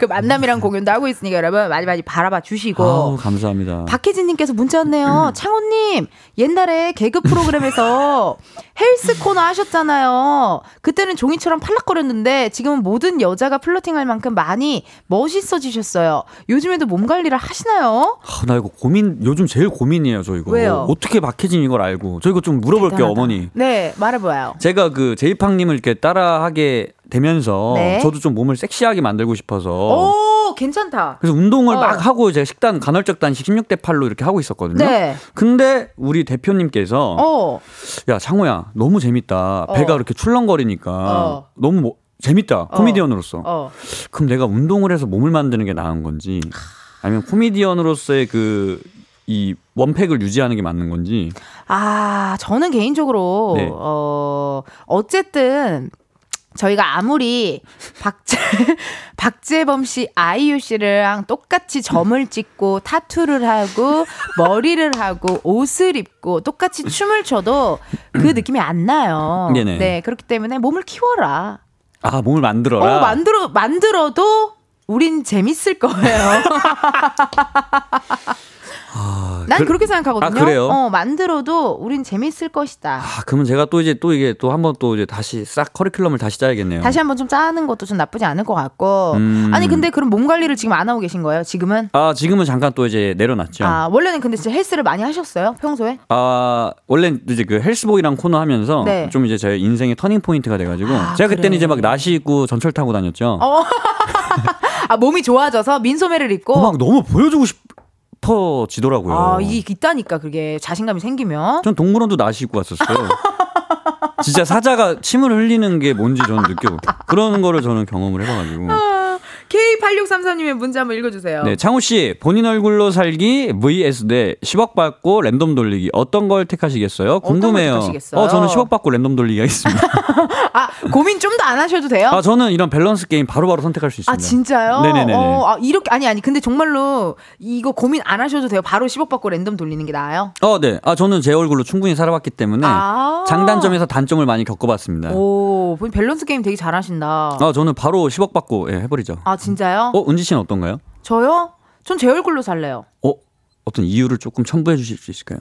Speaker 1: 그 만남이랑 공연도 하고 있으니까 여러분 많이 많이 바라봐 주시고.
Speaker 2: 아우, 감사합니다.
Speaker 1: 박혜진님께서 문자 왔네요. 음. 창호님 옛날에 개그 프로그램에서 헬스 코너 하셨잖아요. 그때는 종이처럼 팔락거렸는데 지금은 모든 여자가 플러팅할 만큼 많이 멋있어지셨어요. 요즘에도 몸 관리를 하시나요?
Speaker 2: 아, 나 이거 고민 요즘 제일 고민이에요. 저 이거
Speaker 1: 왜요?
Speaker 2: 어떻게 박혜진 이걸 알고? 저 이거 좀 물어볼게요 어머니.
Speaker 1: 네 말해봐요.
Speaker 2: 제가 그 제이팡님을 이렇게 따라하게 되면서 네. 저도 좀 몸을 섹시하게 만들고 싶어서
Speaker 1: 오 괜찮다.
Speaker 2: 그래서 운동을 어. 막 하고 제가 식단 간헐적 단식 16대 8로 이렇게 하고 있었거든요. 네. 근데 우리 대표님께서 어. 야 창호야 너무 재밌다. 어. 배가 그렇게 출렁거리니까 어. 너무 뭐, 재밌다. 어. 코미디언으로서. 어. 그럼 내가 운동을 해서 몸을 만드는 게 나은 건지 아니면 코미디언으로서의 그 이 원팩을 유지하는 게 맞는 건지.
Speaker 1: 아, 저는 개인적으로 네. 어 어쨌든 저희가 아무리 박재, 박재범 씨, 아이유 씨랑 똑같이 점을 찍고 타투를 하고 머리를 하고 옷을 입고 똑같이 춤을 춰도 그 느낌이 안 나요.
Speaker 2: 네네.
Speaker 1: 네, 그렇기 때문에 몸을 키워라.
Speaker 2: 아 몸을 만들어라.
Speaker 1: 어, 만들어, 만들어도 우린 재밌을 거예요.
Speaker 2: 아,
Speaker 1: 난
Speaker 2: 그-
Speaker 1: 그렇게 생각하거든요.
Speaker 2: 아, 그래요?
Speaker 1: 어, 만들어도 우린 재밌을 것이다.
Speaker 2: 아 그러면 제가 또 이제 또 이게 또 한번 또 이제 다시 싹 커리큘럼을 다시 짜야겠네요.
Speaker 1: 다시 한번 좀 짜는 것도 좀 나쁘지 않을 것 같고.
Speaker 2: 음.
Speaker 1: 아니, 근데 그럼 몸 관리를 지금 안 하고 계신 거예요? 지금은?
Speaker 2: 아 지금은 잠깐 또 이제 내려놨죠.
Speaker 1: 아, 원래는 근데 진짜 헬스를 많이 하셨어요? 평소에?
Speaker 2: 아 원래 이제 그 헬스보이란 코너 하면서
Speaker 1: 네.
Speaker 2: 좀 이제 제 인생의 turning point가 돼 가지고
Speaker 1: 아,
Speaker 2: 제가 그때는
Speaker 1: 그래.
Speaker 2: 이제 막 나시 입고 전철 타고 다녔죠.
Speaker 1: 어. 아, 몸이 좋아져서 민소매를 입고.
Speaker 2: 어, 막 너무 보여주고 싶 어지더라고요.
Speaker 1: 아, 이게 있다니까, 그게. 자신감이 생기면.
Speaker 2: 전 동물원도 나시 입고 왔었어요. 진짜 사자가 침을 흘리는 게 뭔지 저는 느껴. 그런 거를 저는 경험을 해봐가지고.
Speaker 1: K8633님의 문제 한번 읽어주세요.
Speaker 2: 네, 창호 씨 본인 얼굴로 살기 vs 대 10억 받고 랜덤 돌리기 어떤 걸 택하시겠어요?
Speaker 1: 걸
Speaker 2: 궁금해요.
Speaker 1: 어,
Speaker 2: 저는 10억 받고 랜덤 돌리기 하겠습니다.
Speaker 1: 아, 고민 좀 더 안 하셔도 돼요?
Speaker 2: 아, 저는 이런 밸런스 게임 바로 바로 선택할 수 있습니다.
Speaker 1: 아 진짜요?
Speaker 2: 네네네.
Speaker 1: 어, 아, 이렇게 아니 아니 근데 정말로 이거 고민 안 하셔도 돼요. 바로 10억 받고 랜덤 돌리는 게 나아요.
Speaker 2: 어, 네. 아, 저는 제 얼굴로 충분히 살아봤기 때문에
Speaker 1: 아.
Speaker 2: 장단점에서 단점을 많이 겪어봤습니다.
Speaker 1: 오, 본인 밸런스 게임 되게 잘하신다.
Speaker 2: 아, 저는 바로 10억 받고 예, 해버리죠.
Speaker 1: 아 진짜요?
Speaker 2: 어, 은지 씨는 어떤가요?
Speaker 1: 저요? 전 제 얼굴로 살래요.
Speaker 2: 어, 어떤 이유를 조금 첨부해 주실 수 있을까요?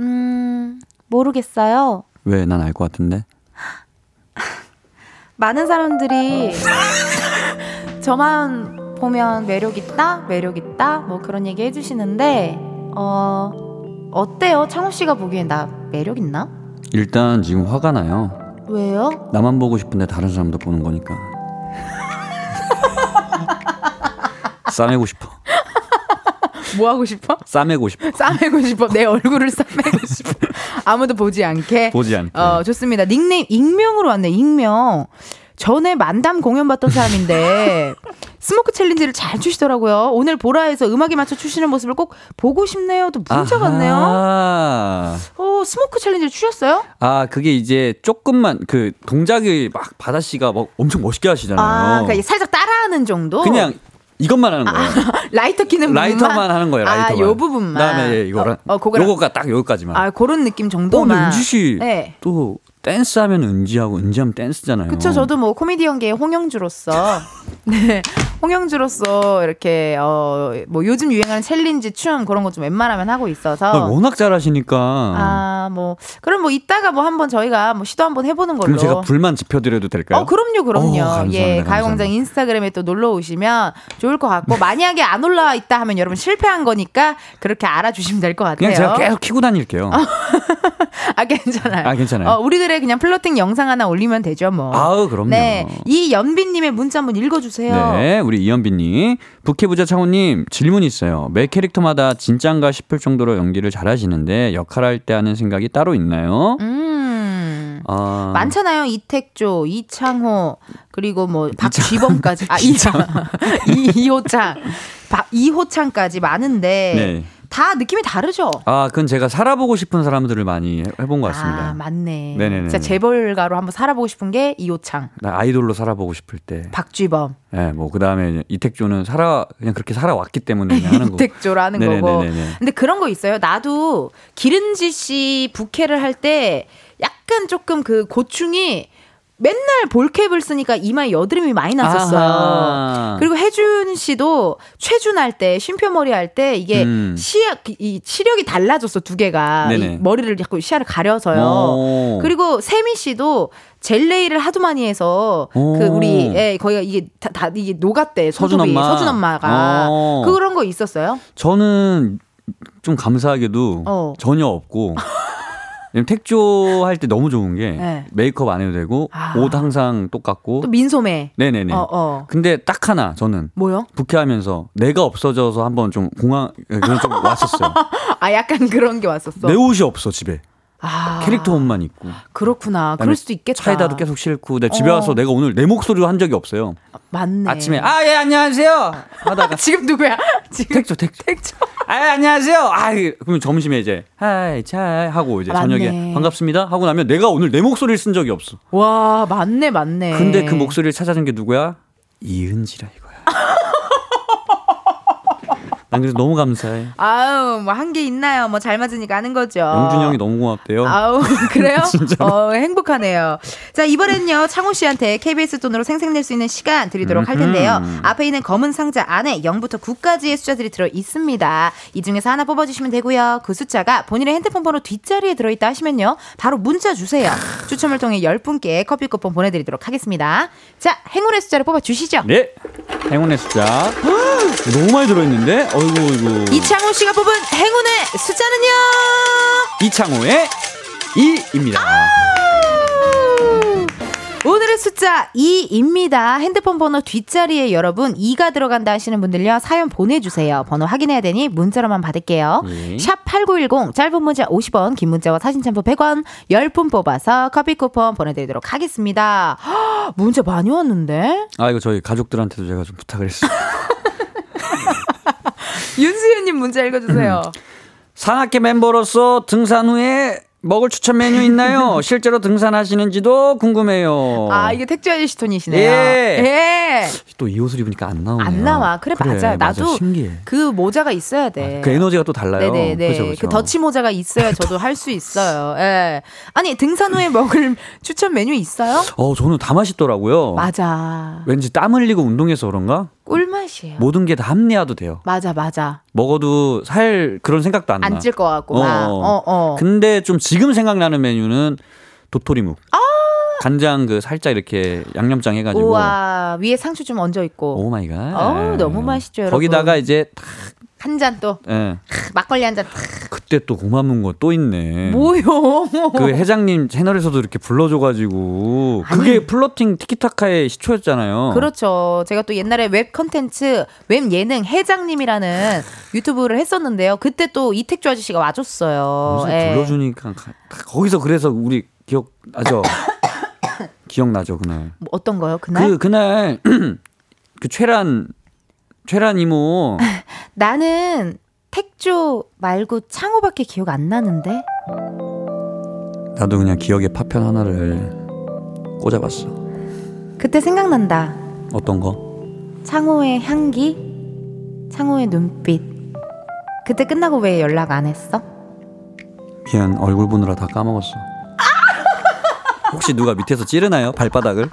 Speaker 1: 음 모르겠어요.
Speaker 2: 왜 난 알 것 같은데?
Speaker 1: 많은 사람들이 저만 보면 매력 있다, 매력 있다, 뭐 그런 얘기 해주시는데 어 어때요? 창호 씨가 보기엔 나 매력 있나?
Speaker 2: 일단 지금 화가 나요.
Speaker 1: 왜요?
Speaker 2: 나만 보고 싶은데 다른 사람도 보는 거니까. 싸매고 싶어.
Speaker 1: 뭐 하고 싶어?
Speaker 2: 싸매고 싶어.
Speaker 1: 싸매고 싶어. 내 얼굴을 싸매고 싶어. 아무도 보지 않게.
Speaker 2: 보지 않게.
Speaker 1: 어, 좋습니다. 닉네임 익명으로 왔네. 익명. 전에 만담 공연 봤던 사람인데 smoke challenge를 잘 추시더라고요. 오늘 보라에서 음악에 맞춰 추시는 모습을 꼭 보고 싶네요. 또 문자 왔네요. 어, smoke challenge를 추셨어요?
Speaker 2: 아, 그게 이제 조금만 그 동작이 막 바다 씨가 막 엄청 멋있게 하시잖아요.
Speaker 1: 아, 그러니까 살짝 따라하는 정도?
Speaker 2: 그냥 이것만 하는 거예요.
Speaker 1: 라이터 키는?
Speaker 2: 라이터만 하는 거예요. 라이터만.
Speaker 1: 아, 요 부분만.
Speaker 2: 그다음에 예, 이거랑
Speaker 1: 어, 어.
Speaker 2: 요거가 딱 여기까지만.
Speaker 1: 아, 그런 느낌
Speaker 2: 어, 근데
Speaker 1: 정도만.
Speaker 2: 은지 씨.
Speaker 1: 네.
Speaker 2: 또 댄스 하면 은지하고 은지 하면 댄스잖아요.
Speaker 1: 그쵸, 저도 뭐 코미디언계의 홍영주로서, 네, 홍영주로서 이렇게, 어, 뭐 요즘 유행하는 challenge, 춤 그런 거 좀 웬만하면 하고 있어서.
Speaker 2: 아, 워낙 잘하시니까.
Speaker 1: 아, 뭐, 그럼 뭐 이따가 뭐 한번 저희가 뭐 시도 한번 해보는 걸로.
Speaker 2: 그럼 제가 불만 지펴드려도 될까요?
Speaker 1: 어, 그럼요, 그럼요.
Speaker 2: 어, 감사합니다,
Speaker 1: 예. 가요광장 인스타그램에 또 놀러 오시면 좋을 것 같고, 만약에 안 올라와 있다 하면 여러분 실패한 거니까 그렇게 알아주시면 될 것 같아요.
Speaker 2: 그냥 제가 계속 키고 다닐게요.
Speaker 1: 아, 괜찮아요.
Speaker 2: 아, 괜찮아요.
Speaker 1: 어, 우리들의 그냥 플로팅 영상 하나 올리면 되죠, 뭐.
Speaker 2: 아우, 그럼요.
Speaker 1: 네. 이연빈님의 문자 한번 읽어주세요.
Speaker 2: 네, 우리 이현빈님. 부캐부자 창호님, 질문 있어요. 매 캐릭터마다 진짠가 싶을 정도로 연기를 잘하시는데, 역할할 때 하는 생각이 따로 있나요?
Speaker 1: 음.
Speaker 2: 아,
Speaker 1: 많잖아요. 이택조, 이창호, 그리고 뭐 박쥐범까지. 아, 이창. 이, 이호창. 박, 이호창까지 많은데.
Speaker 2: 네.
Speaker 1: 다 느낌이 다르죠?
Speaker 2: 아, 그건 제가 살아보고 싶은 사람들을 많이 해- 해본 것 같습니다.
Speaker 1: 아, 맞네.
Speaker 2: 네네네.
Speaker 1: 진짜 재벌가로 한번 살아보고 싶은 게 이호창,
Speaker 2: 나 아이돌로 살아보고 싶을 때.
Speaker 1: 박쥐범,
Speaker 2: 예, 뭐, 그 다음에 이택조는 살아, 그냥 그렇게 살아왔기 때문에 그냥 하는 거.
Speaker 1: 이택조라는 거고.
Speaker 2: 네네네네.
Speaker 1: 근데 그런 거 있어요. 나도 기른지 씨 부캐를 할 때 약간 조금 그 고충이 맨날 볼캡을 쓰니까 이마에 여드름이 많이 났었어요.
Speaker 2: 아하.
Speaker 1: 그리고 혜준 씨도 최준 할 때 쉼표 머리 할 때 이게
Speaker 2: 음.
Speaker 1: 시야 이 시력이 달라졌어 두 개가 머리를 자꾸 시야를 가려서요.
Speaker 2: 오.
Speaker 1: 그리고 세미 씨도 젤레이를 하도 많이 해서
Speaker 2: 오.
Speaker 1: 그 우리 애 거기가 이게 다, 다 이게 녹았대
Speaker 2: 서준 엄마.
Speaker 1: 서준 엄마가
Speaker 2: 어.
Speaker 1: 그런 거 있었어요?
Speaker 2: 저는 좀 감사하게도
Speaker 1: 어.
Speaker 2: 전혀 없고 왜냐면 택조 할 때 너무 좋은 게
Speaker 1: 네.
Speaker 2: 메이크업 안 해도 되고
Speaker 1: 아.
Speaker 2: 옷 항상 똑같고
Speaker 1: 또 민소매.
Speaker 2: 네네네.
Speaker 1: 어, 어.
Speaker 2: 근데 딱 하나 저는
Speaker 1: 뭐요?
Speaker 2: 부캐하면서 내가 없어져서 한번 좀 공항 그런 좀 왔었어요.
Speaker 1: 아 약간 그런 게 왔었어.
Speaker 2: 내 옷이 없어 집에.
Speaker 1: 아.
Speaker 2: 캐릭터 옷만 입고.
Speaker 1: 그렇구나. 그럴 수도 있겠다.
Speaker 2: 차에다도 계속 싣고. 내 집에
Speaker 1: 어.
Speaker 2: 와서 내가 오늘 내 목소리로 한 적이 없어요.
Speaker 1: 맞네.
Speaker 2: 아침에 아 예 안녕하세요 하다가
Speaker 1: 지금 누구야? 지금
Speaker 2: 택조 택조
Speaker 1: 택조.
Speaker 2: 아 안녕하세요 아 그럼 점심에 이제 하이 차 하고 이제
Speaker 1: 아,
Speaker 2: 저녁에. 반갑습니다 하고 나면 내가 오늘 내 목소리를 쓴 적이 없어
Speaker 1: 와, 맞네, 맞네.
Speaker 2: 근데 그 목소리를 찾아준 게 누구야 이은지라 이거야 난 그래서 너무 감사해
Speaker 1: 아우, 뭐 한 게 있나요? 뭐 잘 맞으니까 하는 거죠.
Speaker 2: 영준 형이 너무 고맙대요
Speaker 1: 아우, 그래요?
Speaker 2: 진짜.
Speaker 1: 어, 행복하네요. 자, 이번엔요, 창호 씨한테 KBS 돈으로 생생낼 수 있는 시간 드리도록 할 텐데요. 앞에 있는 검은 상자 안에 0부터 9까지의 숫자들이 들어 있습니다. 이 중에서 하나 뽑아주시면 되고요. 그 숫자가 본인의 핸드폰 번호 뒷자리에 들어있다 하시면요. 바로 문자 주세요. 추첨을 통해 10분께 커피 쿠폰 보내드리도록 하겠습니다. 자, 행운의 숫자를 뽑아주시죠.
Speaker 2: 네 행운의 숫자 너무 많이 들어있는데 어 이구 어이구
Speaker 1: 이창호 씨가 뽑은 행운의 숫자는요?
Speaker 2: 이창호의 이입니다
Speaker 1: 오늘의 숫자 2입니다. 핸드폰 번호 뒷자리에 여러분 2가 들어간다 하시는 분들요. 사연 보내주세요. 번호 확인해야 되니 문자로만 받을게요.
Speaker 2: 네.
Speaker 1: 샵8910 짧은 문자 50원 긴 문자와 사진 첨부 100원 10분 뽑아서 커피 쿠폰 보내드리도록 하겠습니다. 헉, 문자 많이 왔는데?
Speaker 2: 아 이거 저희 가족들한테도 제가 좀 부탁을 했어요
Speaker 1: 윤수연님 문자 읽어주세요.
Speaker 2: 산악회 멤버로서 등산 후에 먹을 추천 메뉴 있나요? 실제로 등산하시는지도 궁금해요.
Speaker 1: 아 이게 택주 아저씨 톤이시네요.
Speaker 2: 예.
Speaker 1: 예.
Speaker 2: 또 이 옷을 입으니까 안 나오네요.
Speaker 1: 안 나와. 그래, 맞아요. 나도
Speaker 2: 신기해.
Speaker 1: 그 모자가 있어야 돼.
Speaker 2: 그 에너지가 또 달라요.
Speaker 1: 네네네.
Speaker 2: 그죠, 그죠.
Speaker 1: 그 더치 모자가 있어야 저도 할 수 있어요. 예. 아니 등산 후에 먹을 추천 메뉴 있어요?
Speaker 2: 어, 저는 다 맛있더라고요.
Speaker 1: 맞아.
Speaker 2: 왠지 땀 흘리고 운동해서 그런가?
Speaker 1: 꿀맛이에요.
Speaker 2: 모든 게 다 합리화도 돼요.
Speaker 1: 맞아 맞아.
Speaker 2: 먹어도 살 그런 생각도 안 나.
Speaker 1: 안 찔 것 같고. 막.
Speaker 2: 어.
Speaker 1: 어 어.
Speaker 2: 근데 좀 지금 생각나는 메뉴는 도토리묵.
Speaker 1: 아!
Speaker 2: 간장 그 살짝 이렇게 양념장 해가지고.
Speaker 1: 우와 위에 상추 좀 얹어 있고
Speaker 2: oh my god.
Speaker 1: 어우, 너무 맛있죠, 여러분.
Speaker 2: 거기다가 이제 탁,
Speaker 1: 한 잔 또
Speaker 2: 예.
Speaker 1: 막걸리 한 잔.
Speaker 2: 그때 또 고마운 거 또 있네.
Speaker 1: 뭐요?
Speaker 2: 그 회장님 채널에서도 이렇게 불러줘가지고 그게 flirting 티키타카의 시초였잖아요.
Speaker 1: 그렇죠. 제가 또 옛날에 웹 컨텐츠, 웹 예능 해장님이라는 유튜브를 했었는데요. 그때 또 이택조 아저씨가 와줬어요. 예.
Speaker 2: 불러주니까 가- 거기서 그래서 우리 기억 나죠. 기억나죠 그날.
Speaker 1: 뭐 어떤 거요? 그날?
Speaker 2: 그 그날 그 최란 최란 이모
Speaker 1: 나는 택조 말고 창호밖에 기억 안 나는데.
Speaker 2: 나도 그냥 기억의 파편 하나를 꽂아봤어.
Speaker 1: 그때 생각난다.
Speaker 2: 어떤 거?
Speaker 1: 창호의 향기, 창호의 눈빛. 그때 끝나고 왜 연락 안 했어?
Speaker 2: 미안 얼굴 보느라 다 까먹었어. 혹시 누가 밑에서 찌르나요 발바닥을?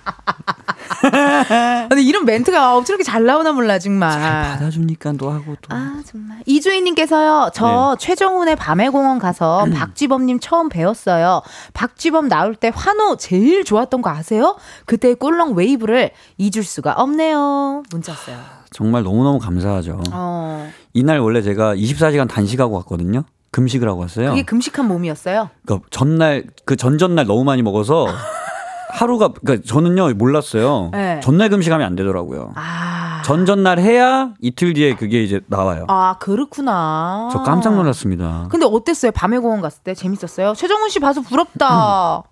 Speaker 1: 근데 이런 멘트가 이렇게 잘 나오나 몰라 정말.
Speaker 2: 받아주니까 또 하고 또.
Speaker 1: 아 정말 이주인님께서요 저 최정훈의 밤의 공원 가서 박지범님 처음 뵀어요 박지범 나올 때 환호 제일 좋았던 거 아세요? 그때 꿀렁 웨이브를 잊을 수가 없네요 문자 왔어요
Speaker 2: 정말 너무너무 감사하죠.
Speaker 1: 어
Speaker 2: 이날 원래 제가 24시간 단식하고 왔거든요. 금식을 하고 왔어요.
Speaker 1: 그게 금식한 몸이었어요
Speaker 2: 그러니까 전날 그 전전날 너무 많이 먹어서 하루가 그러니까 저는요 몰랐어요.
Speaker 1: 네.
Speaker 2: 전날 금식하면 안 되더라고요.
Speaker 1: 아,
Speaker 2: 전전날 해야 이틀 뒤에 그게 이제 나와요.
Speaker 1: 아 그렇구나
Speaker 2: 저 깜짝 놀랐습니다.
Speaker 1: 근데 어땠어요 밤의 공원 갔을 때 재밌었어요 최정훈 씨 봐서 부럽다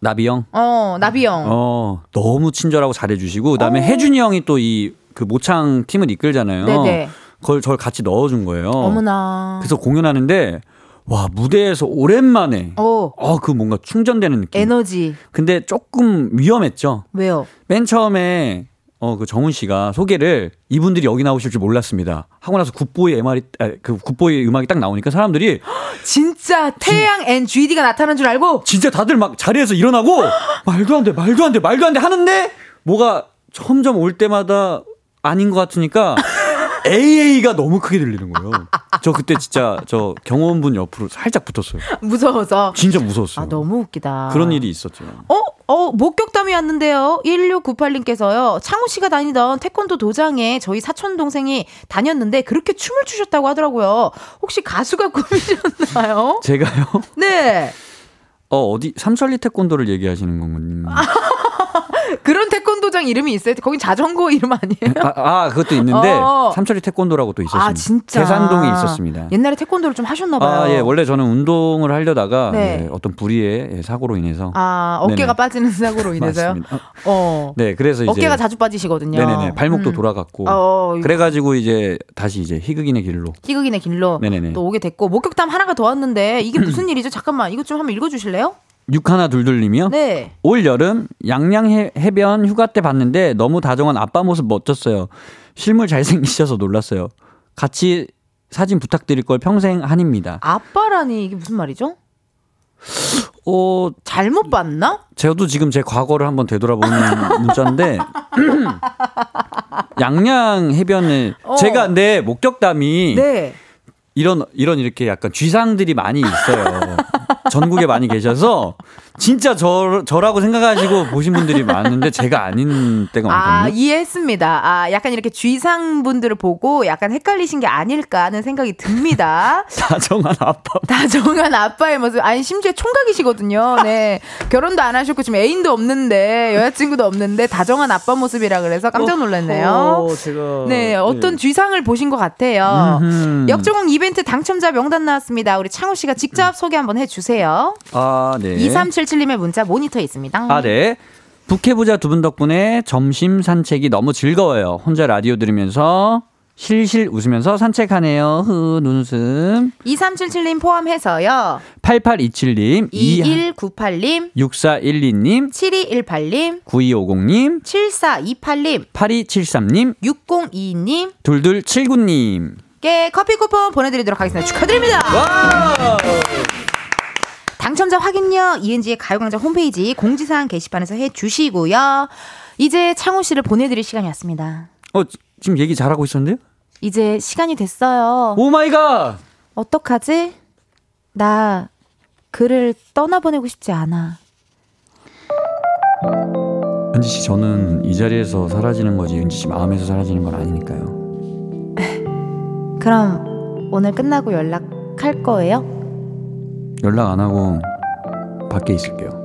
Speaker 2: 나비 형.
Speaker 1: 어 나비 형
Speaker 2: 어, 너무 친절하고 잘해주시고, 그 다음에 혜준이 형이 또 이 그 모창 팀을 이끌잖아요.
Speaker 1: 네네.
Speaker 2: 그걸 저를 같이 넣어준 거예요.
Speaker 1: 어머나
Speaker 2: 그래서 공연하는데, 와, 무대에서 오랜만에,
Speaker 1: 어
Speaker 2: 어, 그 뭔가 충전되는 느낌.
Speaker 1: 에너지
Speaker 2: 근데 조금 위험했죠.
Speaker 1: 왜요
Speaker 2: 맨 처음에, 어, 그 정훈 씨가 소개를 이분들이 여기 나오실 줄 몰랐습니다. 하고 나서 Good Boy MR이, 아, 그 Good Boy 음악이 딱 나오니까 사람들이
Speaker 1: 진짜 태양 and GD가 나타난 줄 알고
Speaker 2: 진짜 다들 막 자리에서 일어나고 말도 안 돼, 말도 안 돼, 말도 안 돼 하는데 뭐가 점점 올 때마다 아닌 것 같으니까 AA가 너무 크게 들리는 거예요. 저 그때 진짜 저 경호원분 옆으로 살짝 붙었어요.
Speaker 1: 무서워서
Speaker 2: 진짜 무서웠어요.
Speaker 1: 아 너무 웃기다.
Speaker 2: 그런 일이 있었죠.
Speaker 1: 어? 어, 목격담이 왔는데요. 1698님께서요. 창호 씨가 다니던 태권도 도장에 저희 사촌 동생이 다녔는데 그렇게 춤을 추셨다고 하더라고요. 혹시 가수가 꿈이셨나요?
Speaker 2: 제가요?
Speaker 1: 네.
Speaker 2: 어, 어디 삼천리 태권도를 얘기하시는 건가요?
Speaker 1: 그런 태권도장 이름이 있어요? 거긴 자전거 이름 아니에요?
Speaker 2: 아, 아 그것도 있는데 어. 삼천리 태권도라고 또 있었습니다. 아, 진짜. 계산동에 있었습니다.
Speaker 1: 옛날에 태권도를 좀 하셨나 봐요.
Speaker 2: 아, 예. 원래 저는 운동을 하려다가 네. 예, 어떤 불의의 예, 사고로 인해서
Speaker 1: 아, 어깨가 네네. 빠지는 사고로 인해서요?
Speaker 2: 어. 네, 그래서 이제
Speaker 1: 어깨가 자주 빠지시거든요.
Speaker 2: 네네네. 발목도 음. 돌아갔고. 어, 그래 가지고 이제 다시 이제 희극인의 길로
Speaker 1: 희극인의 길로 네네네. 또 오게 됐고 목격담 하나가 더 왔는데 이게 무슨 일이죠? 잠깐만. 이것 좀 한번 읽어 주실래요?
Speaker 2: 육하나 둘둘님이요? 네. 올 여름 양양 해변 휴가 때 봤는데 너무 다정한 아빠 모습 멋졌어요. 실물 잘생기셔서 놀랐어요. 같이 사진 부탁드릴 걸 평생 한입니다.
Speaker 1: 아빠라니 이게 무슨 말이죠? 어 잘못 봤나?
Speaker 2: 저도 지금 제 과거를 한번 되돌아보는 문자인데 양양 해변을 어. 제가 근데 목격담이 네. 이런 이런 이렇게 약간 쥐상들이 많이 있어요. 전국에 많이 계셔서 진짜 저, 저라고 생각하시고 보신 분들이 많은데 제가 아닌 때가 아, 많거든요.
Speaker 1: 아, 이해했습니다. 아, 약간 이렇게 쥐상 분들을 보고 약간 헷갈리신 게 아닐까 하는 생각이 듭니다.
Speaker 2: 다정한 아빠.
Speaker 1: 다정한 아빠의 모습. 아니, 심지어 총각이시거든요. 네. 결혼도 안 하셨고 지금 애인도 없는데 여자친구도 없는데 다정한 아빠 모습이라 그래서 깜짝 놀랐네요. 어, 제가 네, 어떤 네. 쥐상을 보신 것 같아요. 역조공 이벤트 당첨자 명단 나왔습니다. 우리 창호 씨가 직접 소개 한번 해주세요. 아, 네. 2377 77님의 문자 모니터에 있습니다.
Speaker 2: 아, 네. 북해부자 두 분 덕분에 점심 산책이 너무 즐거워요. 혼자 라디오 들으면서 실실 웃으면서 산책하네요. 흐, 눈웃음.
Speaker 1: 2377님 포함해서요.
Speaker 2: 8827님,
Speaker 1: 2198님,
Speaker 2: 6412님,
Speaker 1: 7218님,
Speaker 2: 9250님,
Speaker 1: 7428님,
Speaker 2: 8273님,
Speaker 1: 6022님,
Speaker 2: 둘둘79님.
Speaker 1: 께 커피 쿠폰 보내드리도록 하겠습니다. 축하드립니다. 와! 당첨자 확인요. 이은지의 가요광장 홈페이지 공지사항 게시판에서 해주시고요. 이제 창호 씨를 보내드릴 시간이 왔습니다.
Speaker 2: 어, 지금 얘기 잘하고 있었는데요?
Speaker 1: 이제 시간이 됐어요.
Speaker 2: oh my god!
Speaker 1: 어떡하지? 나 그를 떠나보내고 싶지 않아.
Speaker 2: 은지 씨, 저는 이 자리에서 사라지는 거지 은지 씨 마음에서 사라지는 건 아니니까요.
Speaker 1: 그럼 오늘 끝나고 연락할 거예요?
Speaker 2: 연락 안 하고 밖에 있을게요.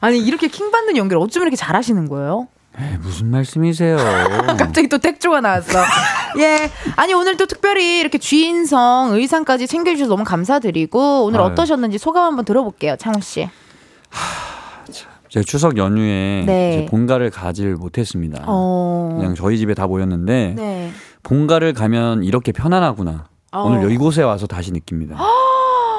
Speaker 1: 아니 이렇게 킹 받는 연기를 어쩜 이렇게 잘하시는 거예요?
Speaker 2: 에이, 무슨 말씀이세요?
Speaker 1: 갑자기 또 택조가 나왔어. 예. 아니, 오늘 또 특별히 이렇게 쥐인성 의상까지 챙겨주셔서 너무 감사드리고, 오늘 아유. 어떠셨는지 소감 한번 들어볼게요, 창호씨.
Speaker 2: 제 추석 연휴에 네. 본가를 가지를 못했습니다. 어... 그냥 저희 집에 다 모였는데, 네. 본가를 가면 이렇게 편안하구나. 어. 오늘 이곳에 와서 다시 느낍니다.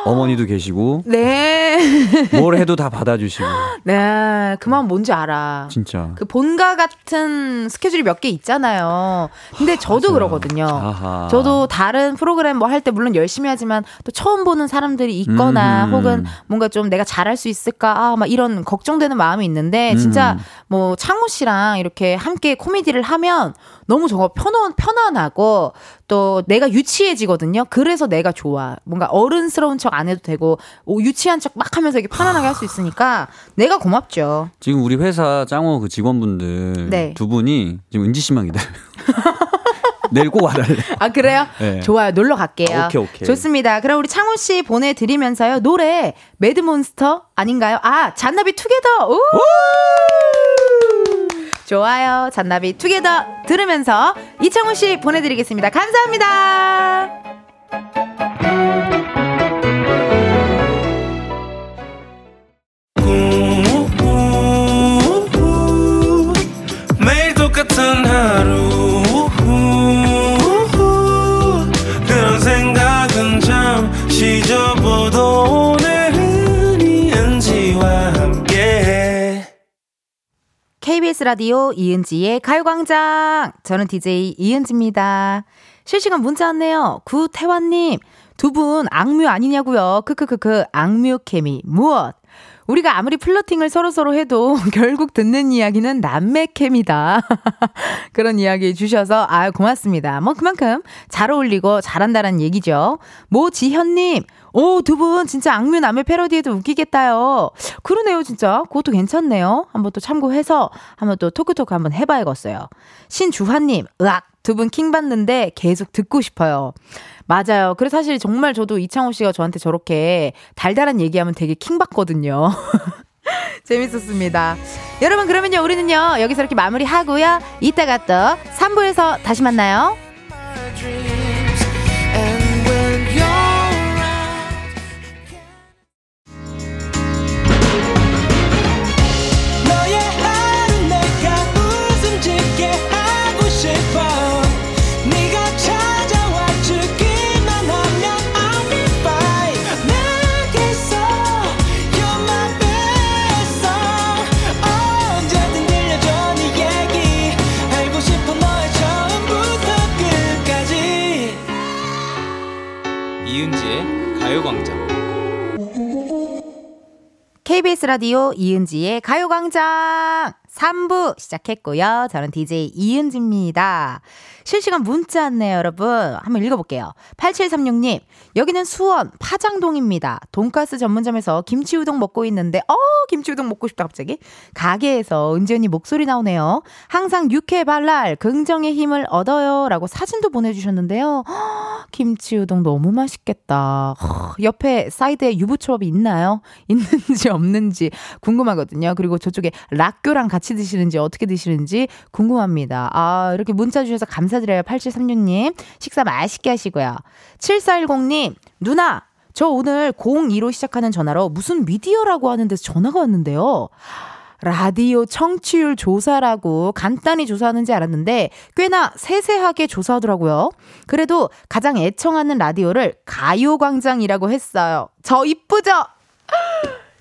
Speaker 2: 어머니도 계시고 네. 뭘 해도 다 받아주시고
Speaker 1: 네. 그 마음 뭔지 알아.
Speaker 2: 진짜.
Speaker 1: 그 본가 같은 스케줄이 몇 개 있잖아요. 근데 저도 맞아요. 그러거든요. 아하. 저도 다른 프로그램 뭐 할 때 물론 열심히 하지만 또 처음 보는 사람들이 있거나 음. 혹은 뭔가 좀 내가 잘할 수 있을까 아, 막 이런 걱정되는 마음이 있는데 진짜 음. 뭐 창호 씨랑 이렇게 함께 코미디를 하면 너무 저거 편안, 편안하고 또 내가 유치해지거든요. 그래서 내가 좋아. 뭔가 어른스러운 척 안 해도 되고 유치한 척 막 하면서 이게 편안하게 할 수 있으니까 내가 고맙죠.
Speaker 2: 지금 우리 회사 짱호 그 직원분들 네. 두 분이 지금 은지 씨만 기다려요. 내일 꼭 와달래.
Speaker 1: 아, 그래요? 네. 좋아요. 놀러 갈게요. 오케이, 오케이. 좋습니다. 그럼 우리 창호 씨 보내드리면서요. 노래, 매드몬스터 아닌가요? 아, 잔나비 투게더! 우! 좋아요. 잔나비 투게더 들으면서 이창훈 씨 보내드리겠습니다. 감사합니다. 매일 똑같은 하루 KBS 라디오 이은지의 가요광장. 저는 DJ 이은지입니다. 실시간 문자 왔네요. 구태환님, 두 분 악뮤 아니냐고요. 크크크크, 악뮤 케미 무엇? 우리가 아무리 플러팅을 서로서로 해도 결국 듣는 이야기는 남매캠이다. 그런 이야기 주셔서 아 고맙습니다. 뭐 그만큼 잘 어울리고 잘한다는 얘기죠. 모지현님, 오, 두 분 진짜 악뮤 남매 패러디에도 웃기겠다요. 그러네요, 진짜. 그것도 괜찮네요. 한번 또 참고해서 한번 또 토크토크 한번 해봐야겠어요. 신주환님, 으악. 두 분 킹 받는데 계속 듣고 싶어요. 맞아요. 그래서 사실 정말 저도 이창호 씨가 저한테 저렇게 달달한 얘기하면 되게 킹 받거든요. 재밌었습니다. 여러분 그러면요 우리는요 여기서 이렇게 마무리 하고요. 이따가 또 3부에서 다시 만나요. KBS 라디오 이은지의 가요광장 3부 시작했고요. 저는 DJ 이은지입니다. 실시간 문자 왔네요, 여러분. 한번 읽어볼게요. 8736님, 여기는 수원 파장동입니다. 돈가스 전문점에서 김치우동 먹고 있는데, 어, 김치우동 먹고 싶다, 갑자기. 가게에서 은지 언니 목소리 나오네요. 항상 육회 발랄, 긍정의 힘을 얻어요. 라고 사진도 보내주셨는데요. 김치우동 너무 맛있겠다. 옆에 사이드에 유부초밥이 있나요? 있는지 없는지 궁금하거든요. 그리고 저쪽에 락교랑 같이 드시는지 어떻게 드시는지 궁금합니다. 아, 이렇게 문자 주셔서 감사드려요. 8736님. 식사 맛있게 하시고요. 7410님, 누나, 저 오늘 02로 시작하는 전화로 무슨 미디어라고 하는 데서 전화가 왔는데요. 라디오 청취율 조사라고 간단히 조사하는지 알았는데 꽤나 세세하게 조사하더라고요. 그래도 가장 애청하는 라디오를 가요광장이라고 했어요. 저 이쁘죠?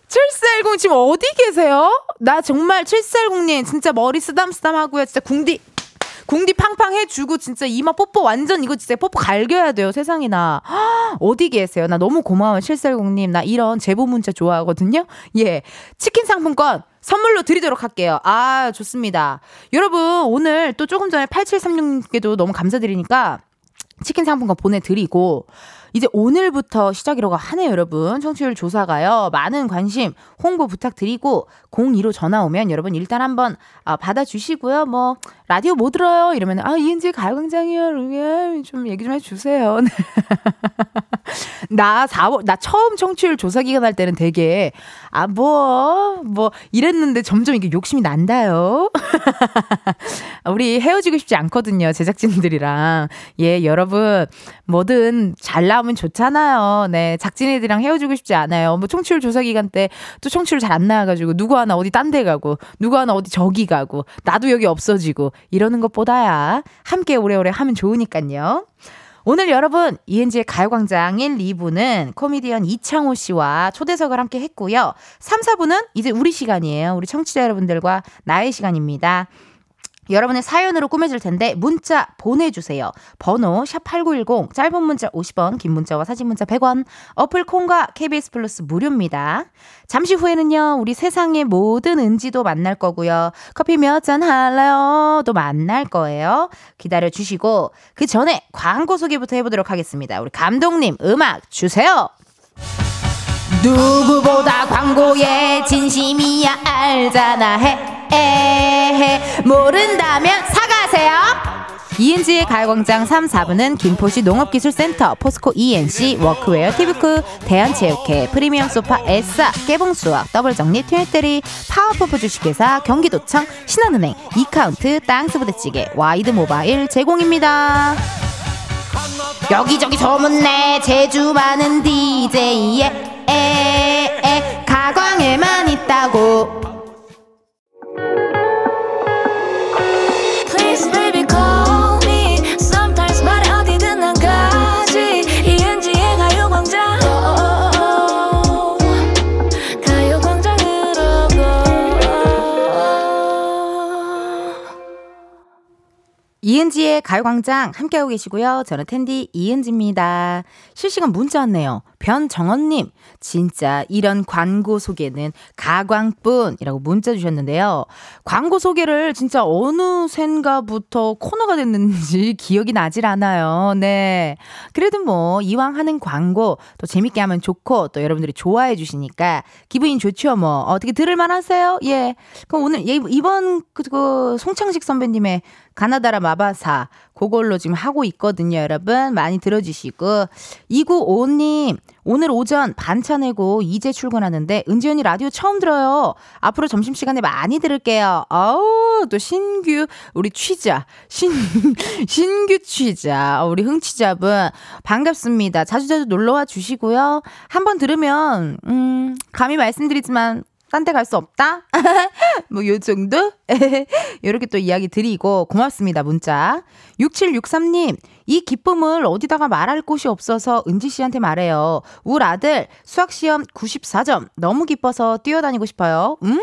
Speaker 1: 7410 지금 어디 계세요? 나 정말 7410님 진짜 머리 쓰담쓰담 하고요. 진짜 궁디 궁디 팡팡 해주고 진짜 이마 뽀뽀 완전 이거 진짜 뽀뽀 갈겨야 돼요 세상에나 어디 계세요 나 너무 고마워요 740님 나 이런 제보 문자 좋아하거든요 예 치킨 상품권 선물로 드리도록 할게요. 아, 좋습니다. 여러분, 오늘 또 조금 전에 8736님께도 너무 감사드리니까 치킨 상품권 보내드리고, 이제 오늘부터 시작이라고 하네요, 여러분. 청취율 조사가요. 많은 관심, 홍보 부탁드리고, 02로 전화 오면 여러분 일단 한번 아, 받아주시고요. 뭐, 라디오 뭐 들어요? 이러면, 아, 이은지 가요광장이요. 좀 얘기 좀 해주세요. 나 4월, 나 처음 청취율 조사 기간 할 때는 되게, 아, 뭐, 뭐, 이랬는데 점점 이게 욕심이 난다요. 우리 헤어지고 싶지 않거든요, 제작진들이랑. 예, 여러분, 뭐든 잘 나오면 좋잖아요. 네, 작진애들이랑 헤어지고 싶지 않아요. 뭐, 청취율 조사 기간 때 또 청취율 잘 안 나와가지고, 누구 하나 어디 딴 데 가고, 누구 하나 어디 저기 가고, 나도 여기 없어지고, 이러는 것보다야 함께 오래오래 하면 좋으니까요. 오늘 여러분, 이은지의 가요광장 1, 2부는 코미디언 이창호 씨와 초대석을 함께 했고요. 3, 4부는 이제 우리 시간이에요. 우리 청취자 여러분들과 나의 시간입니다. 여러분의 사연으로 꾸며질 텐데 문자 보내주세요. 번호 샵8910 짧은 문자 50원 긴 문자와 사진 문자 100원 어플 콩과 KBS 플러스 무료입니다. 잠시 후에는요 우리 세상의 모든 은지도 만날 거고요. 커피 몇 잔 할래요? 또 만날 거예요. 기다려 주시고 그 전에 광고 소개부터 해보도록 하겠습니다. 우리 감독님 음악 주세요. 누구보다 광고에 진심이야 알잖아 해 에헤 모른다면 사과하세요. 이은지의 가요광장 3, 4부는 김포시 농업기술센터, 포스코 E&C, 워크웨어, 티브크, 대한체육회, 프리미엄 소파, 에싸, 깨봉수학, 더블정리, 트윈테리, 파워포프 주식회사, 경기도청, 신한은행, 이카운트, 땅스부대찌개, 와이드 모바일 제공입니다. 여기저기 소문내 재주 많은 DJ의 에에 가광에만 있다고 이은지의 가요광장 함께하고 계시고요. 저는 텐디 이은지입니다. 실시간 문자 왔네요. 변정원님, 진짜 이런 광고 소개는 가광뿐이라고 문자 주셨는데요. 광고 소개를 진짜 어느샌가부터 코너가 됐는지 기억이 나질 않아요. 네. 그래도 뭐, 이왕 하는 광고 또 재밌게 하면 좋고 또 여러분들이 좋아해 주시니까 기분이 좋죠, 뭐. 어떻게 들을만 하세요? 예. 그럼 오늘, 이번 그, 그 송창식 선배님의 가나다라 마바사. 그걸로 지금 하고 있거든요, 여러분. 많이 들어주시고. 2955님, 오늘 오전 반차 내고 이제 출근하는데 은지 언니 라디오 처음 들어요. 앞으로 점심 시간에 많이 들을게요. 어우, 또 신규, 우리 취자. 신, 신규 취자. 우리 흥취자분. 반갑습니다. 자주자주 놀러와 주시고요. 한번 들으면, 음, 감히 말씀드리지만 딴 데 갈 수 없다? 뭐, 요 정도? 이렇게 또 이야기 드리고, 고맙습니다, 문자. 6763님, 이 기쁨을 어디다가 말할 곳이 없어서 은지 씨한테 말해요. 울 아들, 수학시험 94점. 너무 기뻐서 뛰어다니고 싶어요. 음!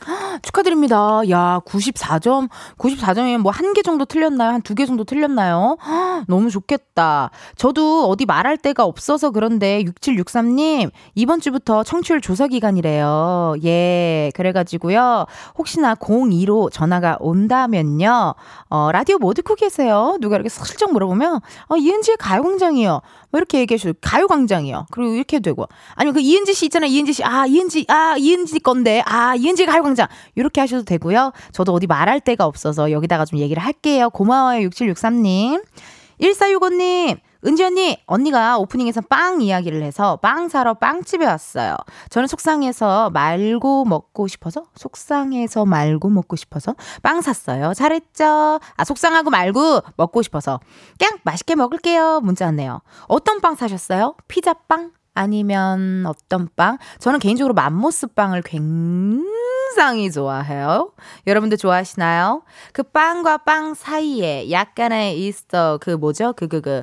Speaker 1: 축하드립니다. 야, 94점. 94점이면 뭐 한 개 정도 틀렸나요? 한 두 개 정도 틀렸나요? 너무 좋겠다. 저도 어디 말할 데가 없어서 그런데 6763님, 이번 주부터 청취율 조사 기간이래요. 예, 그래가지고요. 혹시나 02로 전화가 온다면요. 어, 라디오 뭐 듣고 계세요? 누가 이렇게 슬쩍 물어보면, 어, 이은지의 가요광장이요. 뭐 이렇게 얘기해 주고, 가요광장이요. 그리고 이렇게 되고. 아니면 그 이은지 씨 있잖아요. 이은지 씨. 아, 이은지, 아, 이은지 건데. 아, 이은지 가요 광장. 이렇게 하셔도 되고요. 저도 어디 말할 데가 없어서 여기다가 좀 얘기를 할게요. 고마워요. 6763님. 1465님. 은지 언니, 언니가 오프닝에서 빵 이야기를 해서 빵 사러 빵집에 왔어요. 저는 속상해서 말고 먹고 싶어서? 속상해서 말고 먹고 싶어서? 빵 샀어요. 잘했죠? 아, 속상하고 말고 먹고 싶어서. 그냥 맛있게 먹을게요. 문자 왔네요. 어떤 빵 사셨어요? 피자빵? 아니면 어떤 빵? 저는 개인적으로 맘모스 빵을 굉장히 좋아해요. 여러분들 좋아하시나요? 그 빵과 빵 사이에 약간의 있어 그 뭐죠? 그그 그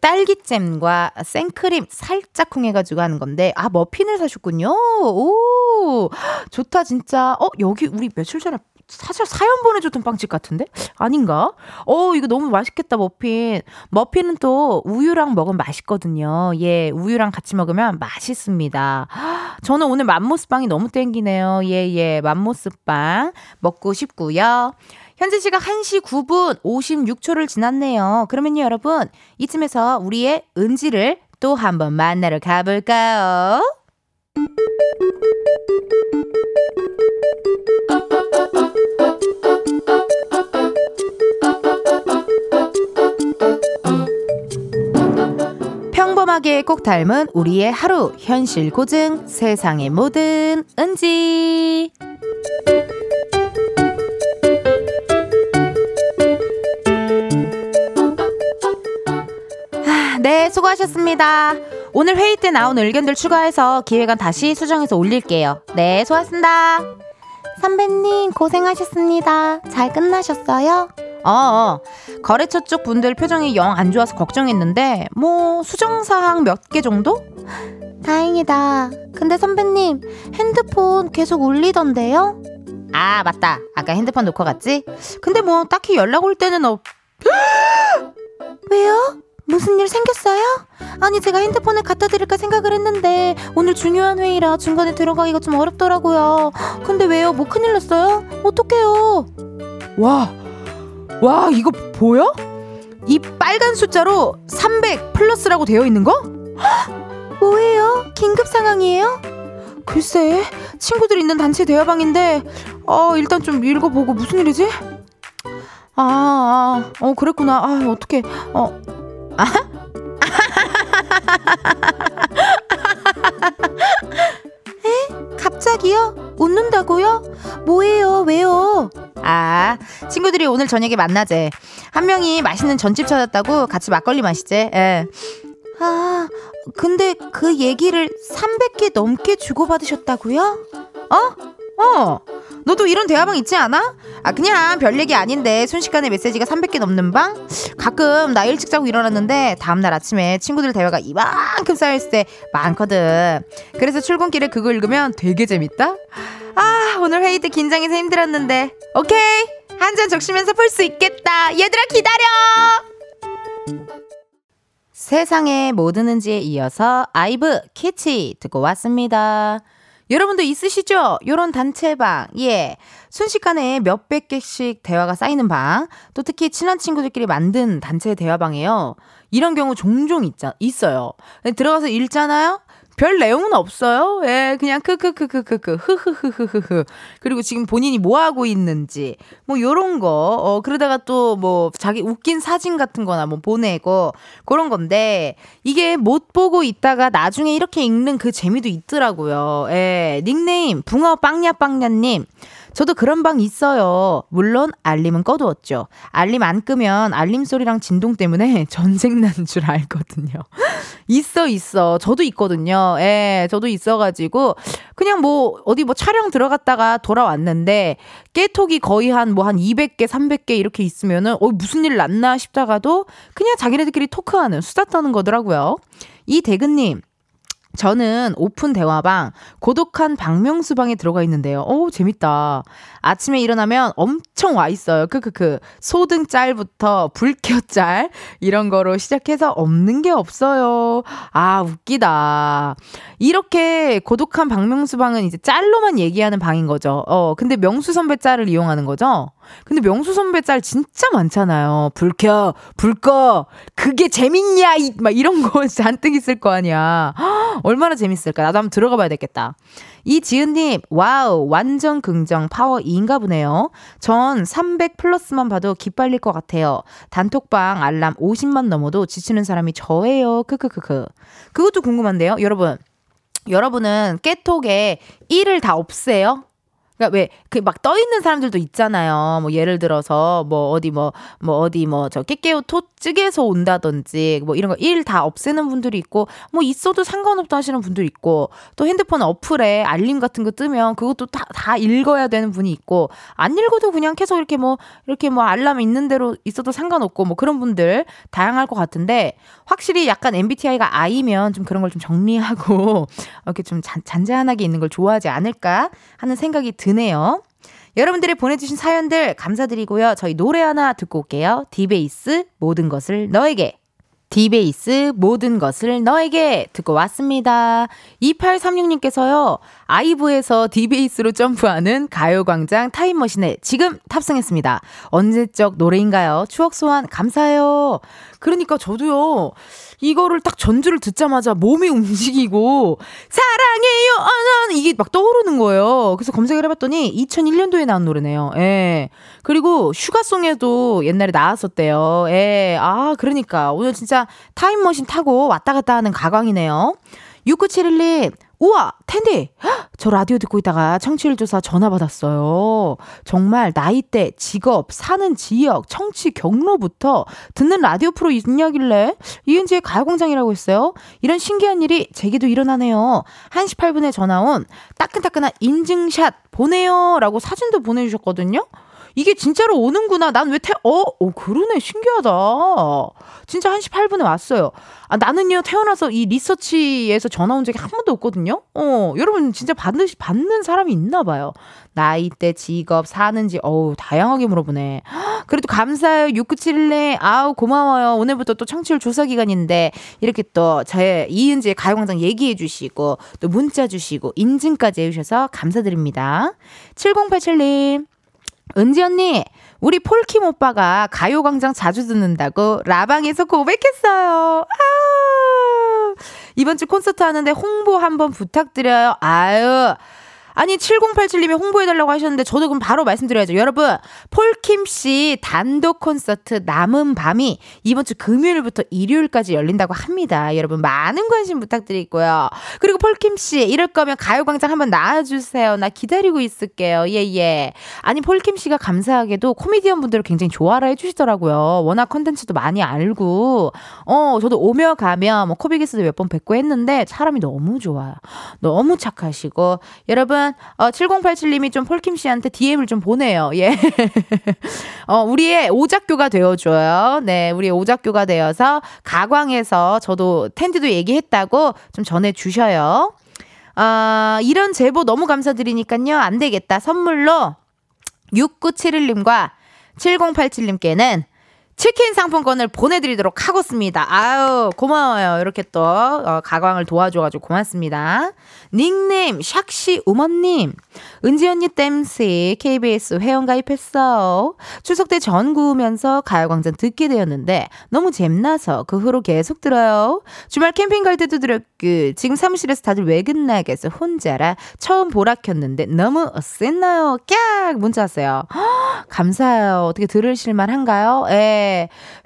Speaker 1: 딸기잼과 생크림 살짝 쿵해가지고 하는 건데 아 머핀을 사셨군요. 오 좋다 진짜. 어 여기 우리 며칠 전에 사실 사연 보내줬던 빵집 같은데? 아닌가? 어, 이거 너무 맛있겠다, 머핀. 머핀은 또 우유랑 먹으면 맛있거든요. 예, 우유랑 같이 먹으면 맛있습니다. 저는 오늘 맘모스빵이 너무 땡기네요. 예, 예, 맘모스빵 먹고 싶고요. 현재 시각 1시 9분 56초를 지났네요. 그러면요, 여러분. 이쯤에서 우리의 은지를 또 한번 만나러 가볼까요? 평범하게 꼭 닮은 우리의 하루 현실 고증 세상의 모든 은지. 네 수고하셨습니다. 오늘 회의 때 나온 의견들 추가해서 기획안 다시 수정해서 올릴게요. 네 수고하셨습니다. 선배님 고생하셨습니다. 잘 끝나셨어요? 어, 어. 거래처 쪽 분들 표정이 영 안 좋아서 걱정했는데 뭐 수정사항 몇 개 정도? 다행이다. 근데 선배님 핸드폰 계속 울리던데요? 아 맞다. 아까 핸드폰 놓고 갔지? 근데 뭐 딱히 연락 올 때는 없. 왜요? 무슨 일 생겼어요? 아니 제가 핸드폰을 갖다 드릴까 생각을 했는데 오늘 중요한 회의라 중간에 들어가기가 좀 어렵더라고요. 근데 왜요? 뭐 큰일 났어요? 어떡해요? 와, 와 이거 보여? 이 빨간 숫자로 300 플러스라고 되어 있는 거? 뭐예요? 긴급 상황이에요? 글쎄, 친구들 있는 단체 대화방인데, 어, 일단 좀 읽어보고 무슨 일이지? 아, 아 어, 그랬구나. 아, 어떡해. 어, 아? 에? 갑자기요? 웃는다고요? 뭐예요? 왜요? 아, 친구들이 오늘 저녁에 만나재. 한 명이 맛있는 전집 찾았다고 같이 막걸리 마시재. 예. 아, 근데 그 얘기를 300개 넘게 주고받으셨다고요? 어? 어. 너도 이런 대화방 있지 않아? 아, 그냥 별 얘기 아닌데 순식간에 메시지가 300개 넘는 방? 가끔 나 일찍 자고 일어났는데 다음날 아침에 친구들 대화가 이만큼 쌓여있을 때 많거든. 그래서 출근길에 그거 읽으면 되게 재밌다? 아, 오늘 회의 때 긴장해서 힘들었는데. 오케이. 한 잔 적시면서 풀 수 있겠다. 얘들아, 기다려! 세상에 뭐 드는지에 이어서 아이브 키치 듣고 왔습니다. 여러분도 있으시죠? 요런 단체방. 예. 순식간에 몇백 개씩 대화가 쌓이는 방. 또 특히 친한 친구들끼리 만든 단체 대화방이에요. 이런 경우 종종 있자, 있어요. 들어가서 읽잖아요? 별 내용은 없어요. 예, 그냥 크크크크크크 흐흐흐흐흐흐. 그리고 지금 본인이 뭐 하고 있는지 뭐 요런 거. 어 그러다가 또 뭐 자기 웃긴 사진 같은 거나 뭐 보내고 그런 건데 이게 못 보고 있다가 나중에 이렇게 읽는 그 재미도 있더라고요. 예. 닉네임 붕어 빵냐 빵냐 님. 저도 그런 방 있어요. 물론 알림은 꺼두었죠. 알림 안 끄면 알림 소리랑 진동 때문에 전쟁 난 줄 알거든요. 있어 있어. 저도 있거든요. 예, 저도 있어가지고 그냥 뭐 어디 뭐 촬영 들어갔다가 돌아왔는데 깨톡이 거의 한 뭐한 뭐한 200개, 300개 이렇게 있으면은 어 무슨 일 났나 싶다가도 그냥 자기네들끼리 토크하는 수다 떠는 거더라고요. 이 대근님 저는 오픈 대화방 고독한 박명수 방에 들어가 있는데요. 오 재밌다. 아침에 일어나면 엄청 와 있어요. 크크크. 소등 짤부터 불켜 짤 이런 거로 시작해서 없는 게 없어요. 아 웃기다. 이렇게 고독한 박명수 방은 이제 짤로만 얘기하는 방인 거죠. 어 근데 명수 선배 짤을 이용하는 거죠. 근데 명수 선배 짤 진짜 많잖아요. 불 켜, 불 꺼, 그게 재밌냐, 이, 막 이런 거 잔뜩 있을 거 아니야. 얼마나 재밌을까. 나도 한번 들어가 봐야 되겠다. 이지은님, wow, 완전 긍정, 파워 E인가 보네요. 전 300 플러스만 봐도 기빨릴 것 같아요. 단톡방 알람 50만 넘어도 지치는 사람이 저예요. 크크크크. 그것도 궁금한데요. 여러분. 여러분은 깨톡에 1을 다 없애요? 그러니까 왜 그 막 떠 있는 사람들도 있잖아요. 뭐 예를 들어서 뭐 어디 뭐뭐 뭐 어디 뭐 저 깨깨우 토 찌개에서 온다든지 뭐 이런 거 일 다 없애는 분들이 있고 뭐 있어도 상관없다 하시는 분들 있고 또 핸드폰 어플에 알림 같은 거 뜨면 그것도 다, 다 읽어야 되는 분이 있고 안 읽어도 그냥 계속 이렇게 뭐 이렇게 뭐 알람 있는 대로 있어도 상관없고 뭐 그런 분들 다양할 것 같은데 확실히 약간 MBTI가 I면 좀 그런 걸 좀 정리하고 이렇게 좀 잔, 잔잔하게 있는 걸 좋아하지 않을까 하는 생각이 드 드네요. 여러분들이 보내주신 사연들 감사드리고요. 저희 노래 하나 듣고 올게요. 디베이스 모든 것을 너에게. 디베이스 모든 것을 너에게 듣고 왔습니다. 2836님께서요, 아이브에서 디베이스로 점프하는 가요광장 타임머신에 지금 탑승했습니다. 언제적 노래인가요? 추억 소환 감사해요. 그러니까 저도요, 이거를 딱 전주를 듣자마자 몸이 움직이고 사랑해요 아난 이게 막 떠오르는 거예요. 그래서 검색을 해봤더니 2001년도에 나온 노래네요. 예. 그리고 슈가송에도 옛날에 나왔었대요. 예. 아 그러니까 오늘 진짜 타임머신 타고 왔다 갔다 하는 가광이네요. 6971님 우와, 텐디! 저 라디오 듣고 있다가 청취율 조사 전화 받았어요. 정말 나이대, 직업, 사는 지역, 청취 경로부터 듣는 라디오 프로 있냐길래 이은지의 가요광장이라고 했어요. 이런 신기한 일이 제게도 일어나네요. 1시 8분에 전화 온 따끈따끈한 인증샷 보내요. 라고 사진도 보내주셨거든요. 이게 진짜로 오는구나. 난 왜 태, 어? 어, 그러네. 신기하다. 진짜 1시 8분에 왔어요. 아, 나는요, 태어나서 이 리서치에서 전화 온 적이 한 번도 없거든요? 어, 여러분 진짜 받는, 받는 사람이 있나 봐요. 나이대, 직업, 사는지, 어우, 다양하게 물어보네. 그래도 감사해요. 6971님. 아우, 고마워요. 오늘부터 또 청취율 조사 기간인데, 이렇게 또 제 이은지의 가요광장 얘기해 주시고, 또 문자 주시고, 인증까지 해주셔서 감사드립니다. 7087님. 은지 언니, 우리 폴킴 오빠가 가요광장 자주 듣는다고 라방에서 고백했어요. 아! 이번 주 콘서트 하는데 홍보 한번 부탁드려요. 아유. 아니 7087님이 홍보해달라고 하셨는데 저도 그럼 바로 말씀드려야죠. 여러분 폴킴 씨 단독 콘서트 남은 밤이 이번 주 금요일부터 일요일까지 열린다고 합니다. 여러분 많은 관심 부탁드리고요. 그리고 폴킴 씨 이럴 거면 가요광장 한번 나와주세요. 나 기다리고 있을게요. 예예. 예. 아니 폴킴 씨가 감사하게도 코미디언 분들을 굉장히 좋아라 해주시더라고요. 워낙 컨텐츠도 많이 알고 어 저도 오며 가며 뭐 코빅에서도 몇 번 뵙고 했는데 사람이 너무 좋아요. 너무 착하시고 여러분 어, 7087님이 좀 폴킴 씨한테 DM을 좀 보내요. 예. 어, 우리의 오작교가 되어줘요. 네, 우리의 오작교가 되어서 가광에서 저도 텐디도 얘기했다고 좀 전해주셔요. 아, 이런 제보 너무 감사드리니까요. 안 되겠다. 선물로 6971님과 7087님께는 치킨 상품권을 보내드리도록 하겠습니다. 아유, 고마워요. 이렇게 또, 어, 가광을 도와줘가지고 고맙습니다. 닉네임, 샥시 우먼님. 은지 언니 땜시 KBS 회원 가입했어. 추석 때 전 구우면서 가요광장 듣게 되었는데 너무 잼나서 그 후로 계속 들어요. 주말 캠핑 갈 때도 들었그 지금 사무실에서 다들 외근 나겠어 혼자라 처음 보라 켰는데 너무 쎄나요? 깍 문자 왔어요. 허, 감사해요. 어떻게 들으실만 한가요? 예.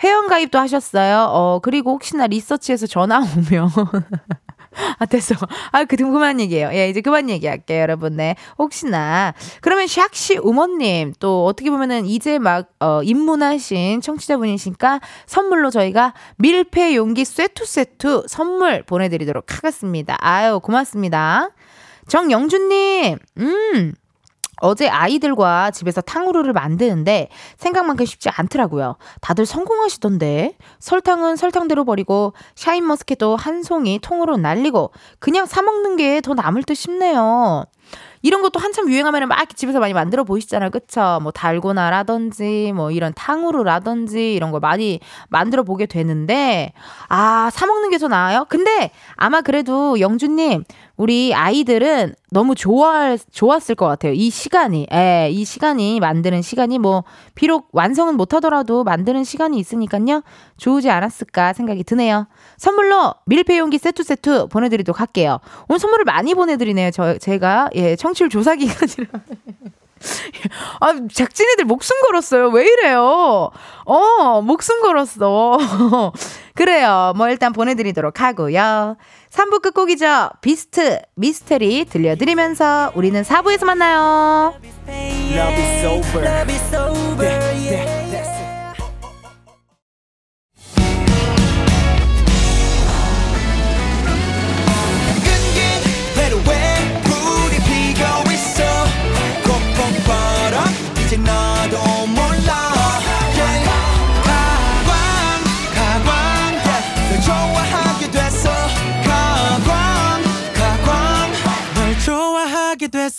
Speaker 1: 회원가입도 하셨어요. 어, 그리고 혹시나 리서치에서 전화 오면 아, 됐어. 아, 그, 그만 얘기해요. 예, 이제 그만 얘기할게요, 여러분. 네. 혹시나. 그러면 샥시 우먼님, 또 어떻게 보면은 이제 막, 어, 입문하신 청취자분이시니까 선물로 저희가 밀폐 용기 쇠투쇠투 선물 보내드리도록 하겠습니다. 아유, 고맙습니다. 정영준님, 음. 어제 아이들과 집에서 탕후루를 만드는데 생각만큼 쉽지 않더라고요. 다들 성공하시던데 설탕은 설탕대로 버리고 샤인머스켓도 한 송이 통으로 날리고 그냥 사 먹는 게 더 남을 듯 싶네요. 이런 것도 한참 유행하면 막 집에서 많이 만들어 보이시잖아요. 그쵸? 뭐 달고나라든지 뭐 이런 탕후루라든지 이런 걸 많이 만들어 보게 되는데 아, 사 먹는 게 더 나아요? 근데 아마 그래도 영주님 우리 아이들은 너무 좋아 좋았을 것 같아요. 이 시간이, 예, 이 시간이 만드는 시간이 뭐 비록 완성은 못하더라도 만드는 시간이 있으니까요 좋지 않았을까 생각이 드네요. 선물로 밀폐 용기 세트 세트 보내드리도록 할게요. 오늘 선물을 많이 보내드리네요. 저 제가 예 청취율 조사 기간이라. 아, 작진이들 목숨 걸었어요. 왜 이래요? 어, 목숨 걸었어. 그래요. 뭐 일단 보내드리도록 하고요. 3부 끝곡이죠. 비스트, 미스테리 들려드리면서 우리는 4부에서 만나요.
Speaker 4: 이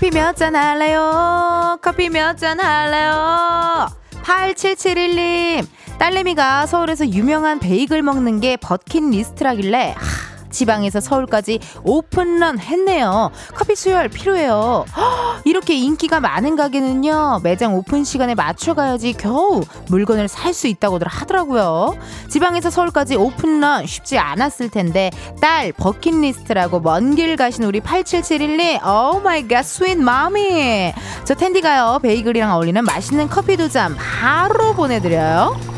Speaker 1: 커피 몇 잔 할래요? 커피 몇 잔 할래요? 8771님, 딸내미가 서울에서 유명한 베이글 먹는 게 버킷리스트라길래, 하, 지방에서 서울까지 오픈런 했네요. 커피 수혈 필요해요. 허, 이렇게 인기가 많은 가게는요, 매장 오픈 시간에 맞춰가야지 겨우 물건을 살 수 있다고들 하더라고요. 지방에서 서울까지 오픈런 쉽지 않았을 텐데, 딸 버킷리스트라고 먼 길 가신 우리 8771님, oh my god, sweet mommy. 저 텐디가요, 베이글이랑 어울리는 맛있는 커피 두 잔 바로 보내드려요.